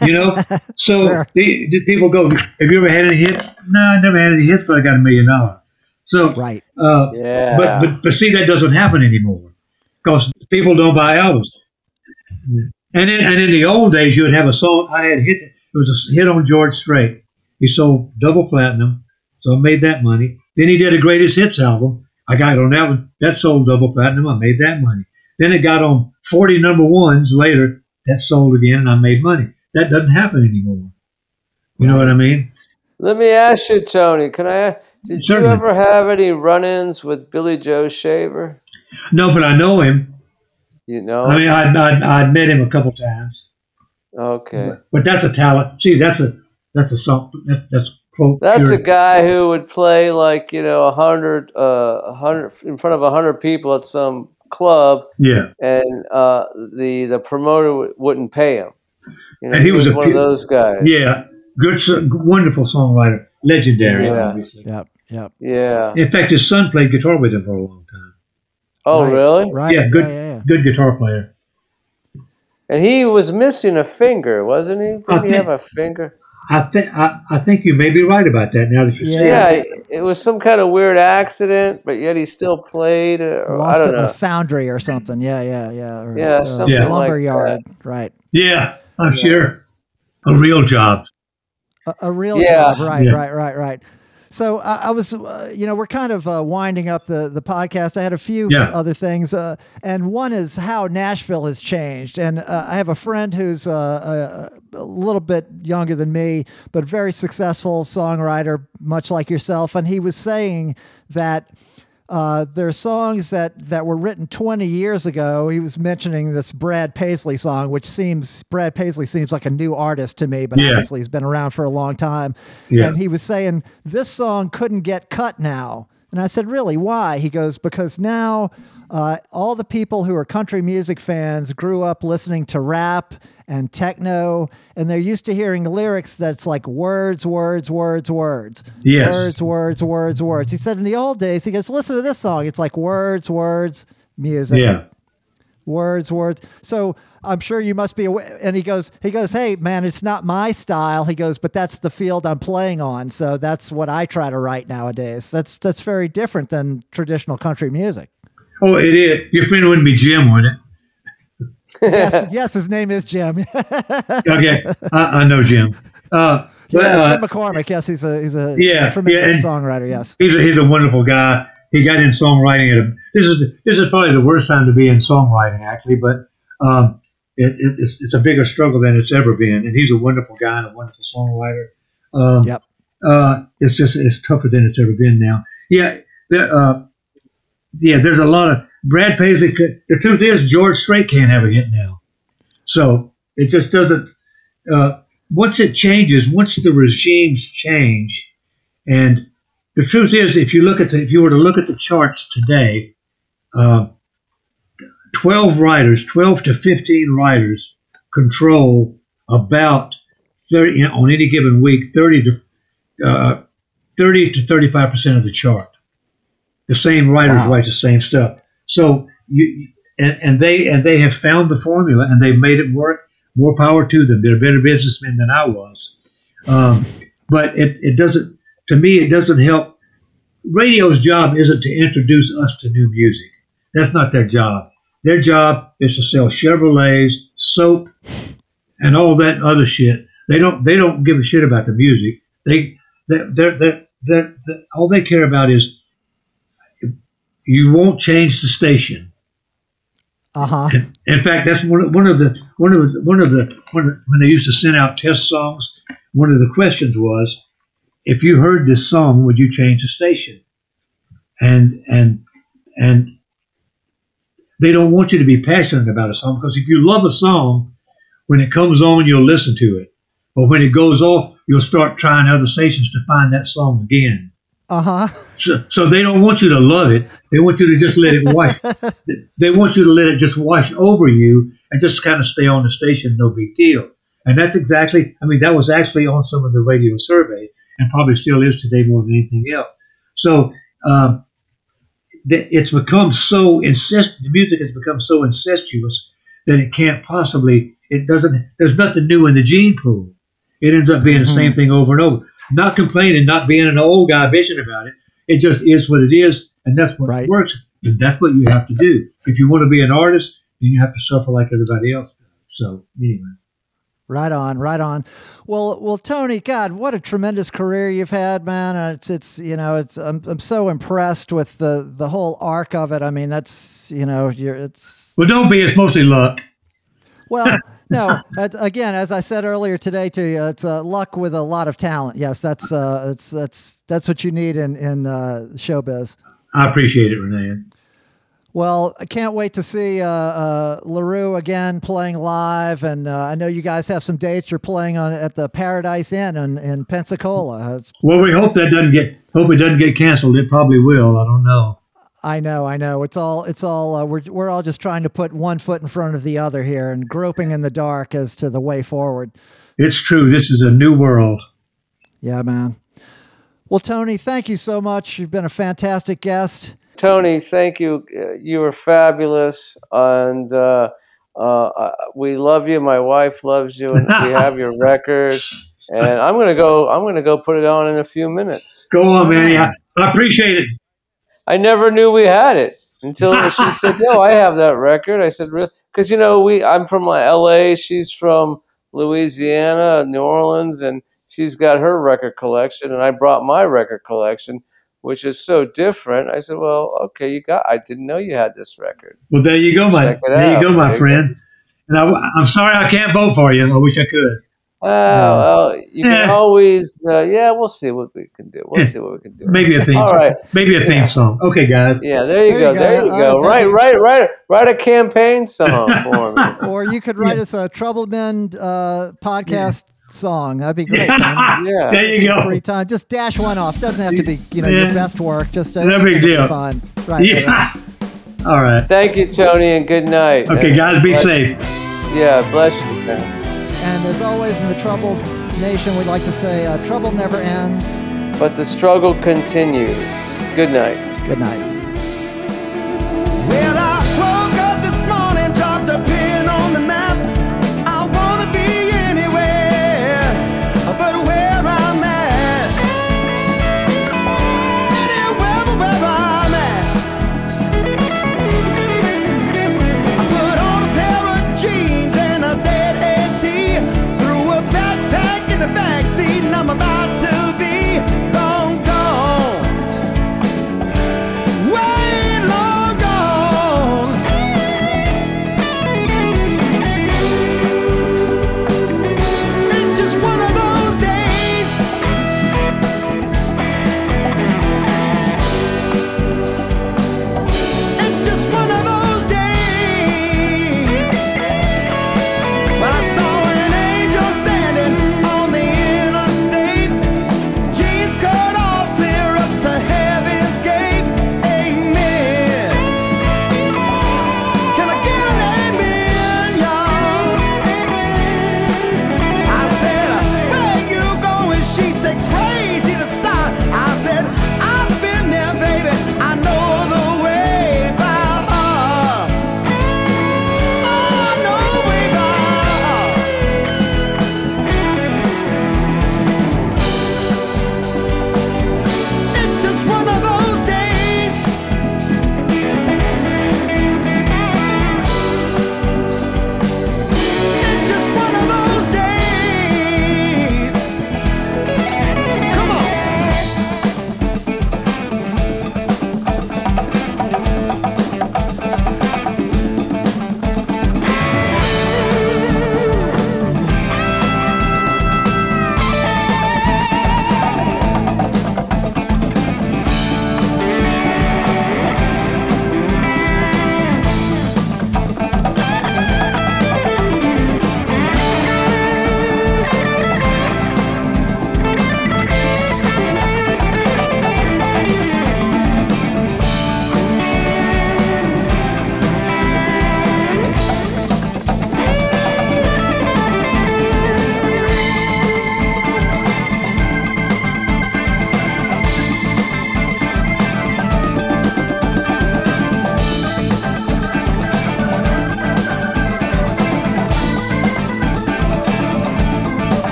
You know, so sure. the, the people go, "Have you ever had any hits?" No, I never had any hits, but I got a million dollars. So, right, uh, yeah. But, but but see, that doesn't happen anymore because people don't buy albums. And in, and in the old days, you would have a song. I had hit. It was a hit on George Strait. He sold double platinum, so I made that money. Then he did a greatest hits album. I got on that one. That sold double platinum. I made that money. Then it got on 40 number ones later. That sold again, and I made money. That doesn't happen anymore. You know what I mean? Let me ask you, Tony. Can I? Did Certainly. you ever have any run-ins with Billy Joe Shaver? No, but I know him. You know? I mean, I I, I met him a couple times. Okay. But, but, that's a talent. See, that's a that's a song. That's, that's quote. That's pure. a guy who would play like you know a hundred uh a hundred in front of a hundred people at some club. Yeah. And uh, the the promoter w- wouldn't pay him. You know, and he, he was, was one of those guys. Yeah. Good, wonderful songwriter, legendary. Yeah. Obviously. Yep. Yep. Yeah. In fact, his son played guitar with him for a long time. Oh, right. really? Right. Yeah. Good. Yeah, yeah, yeah. Good guitar player. And he was missing a finger, wasn't he? Did he have a finger? I think I, I think you may be right about that. Now that you yeah. say yeah, it was some kind of weird accident, but yet he still played. Uh, or, Lost I don't it know. in a foundry or something. Yeah, yeah, yeah. Or, yeah, uh, something yeah. lumber like yard. That. Right. Yeah, I'm yeah. sure. A real job. A, a real yeah. job. Right. Right. Right. Right. So uh, I was, uh, you know, we're kind of uh, winding up the the podcast. I had a few yeah. other things, uh, and one is how Nashville has changed. And uh, I have a friend who's uh, a, a, little bit younger than me, but very successful songwriter, much like yourself. And he was saying that uh, there are songs that, that were written 20 years ago. He was mentioning this Brad Paisley song, which seems Brad Paisley seems like a new artist to me, but yeah. obviously he's been around for a long time. Yeah. And he was saying this song couldn't get cut now. And I said, Really? Why? He goes, Because now uh, all the people who are country music fans grew up listening to rap and techno, and they're used to hearing lyrics that's like words, words, words, words. Yes. Words, words, words, words. He said in the old days, he goes, Listen to this song. It's like words, words, music. Yeah. Words, words. So I'm sure you must be aware. And he goes, he goes, hey man, it's not my style. He goes, but that's the field I'm playing on. So that's what I try to write nowadays. That's that's very different than traditional country music. Oh, it is. Your friend wouldn't be Jim, would it? Yes, yes, his name is Jim. okay, I, I, know Jim. Uh, but, yeah, uh, Jim McCormick. Yes, he's a he's a, yeah, tremendous yeah, songwriter. Yes, he's a, he's a wonderful guy. He got in songwriting at a. This is this is probably the worst time to be in songwriting, actually, but um, it, it, it's, it's a bigger struggle than it's ever been. And he's a wonderful guy and a wonderful songwriter. Um, yep. Uh, it's just it's tougher than it's ever been now. Yeah. There, uh, yeah. There's a lot of Brad Paisley. Could, the truth is, George Strait can't have a hit now. So it just doesn't. Uh, once it changes, once the regimes change, and the truth is, if you look at the, if you were to look at the charts today, uh, twelve writers, twelve to fifteen writers, control about thirty on any given week, thirty to uh, thirty to thirty-five percent of the chart. The same writers wow. write the same stuff. So you and, and they and they have found the formula and they've made it work. More power to them. They're better businessmen than I was. Um, but it, it doesn't. To me, it doesn't help. Radio's job isn't to introduce us to new music. That's not their job. Their job is to sell Chevrolets, soap, and all that other shit. They don't. They don't give a shit about the music. They. They're, they're, all they care about is you won't change the station. Uh huh. In fact, that's one of, one of the one of the one of the when, when they used to send out test songs. One of the questions was, if you heard this song, would you change the station? And and and they don't want you to be passionate about a song because if you love a song, when it comes on, you'll listen to it. But when it goes off, you'll start trying other stations to find that song again. Uh huh. So, so they don't want you to love it. They want you to just let it wash. they want you to let it just wash over you and just kind of stay on the station, no big deal. And that's exactly, I mean, that was actually on some of the radio surveys and probably still is today more than anything else. So um, it's become so insist. The music has become so incestuous that it can't possibly. It doesn't. There's nothing new in the gene pool. It ends up being mm-hmm. the same thing over and over. Not complaining, not being an old guy bitching about it. It just is what it is, and that's what right. works. And that's what you have to do. If you want to be an artist, then you have to suffer like everybody else does. So anyway. Right on, right on. Well, well, Tony, God, what a tremendous career you've had, man. It's, it's, you know, it's. I'm, I'm so impressed with the the whole arc of it. I mean, that's, you know, you're, it's. Well, don't be. It's mostly luck. Well, no. again, as I said earlier today to you, it's uh, luck with a lot of talent. Yes, that's, uh, it's, that's, that's what you need in in uh, showbiz. I appreciate it, Renee. Well, I can't wait to see uh, uh, LeRoux again playing live, and uh, I know you guys have some dates. You're playing on at the Paradise Inn in, in Pensacola. It's, well, we hope that doesn't get hope it doesn't get canceled. It probably will. I don't know. I know, I know. It's all, it's all. Uh, we're we're all just trying to put one foot in front of the other here, and groping in the dark as to the way forward. It's true. This is a new world. Yeah, man. Well, Tony, thank you so much. You've been a fantastic guest. Tony, thank you. Uh, you were fabulous, and uh, uh, we love you. My wife loves you, and we have your record. And I'm gonna go. I'm gonna go put it on in a few minutes. Go on, man. I appreciate it. I never knew we had it until she said, "No, I have that record." I said, "Really?" Because you know, we. I'm from L.A. She's from Louisiana, New Orleans, and she's got her record collection, and I brought my record collection which is so different. I said, "Well, okay, you got. I didn't know you had this record." Well, there you go, my there you go, my friend. And I, am sorry I can't vote for you. I wish I could. Well, well you yeah. can always, uh, yeah, we'll see what we can do. We'll see what we can do. Maybe a theme. All right, maybe a theme yeah. song. Okay, guys. Yeah, there you there go. You there you go. Right, right, right, write a campaign song for me. Or you could write yeah. us a Troubled Men uh, podcast song. That'd be great. Yeah, yeah. there you go. Free time. Just dash one off. Doesn't have to be you know yeah. your best work. Just uh, no big deal. Fun. Right. Yeah. All right. Thank you, Tony, and good night. Okay, and guys, be safe. Yeah, bless you. Man. And as always in the troubled nation, we'd like to say uh, trouble never ends, but the struggle continues. Good night. Good night. say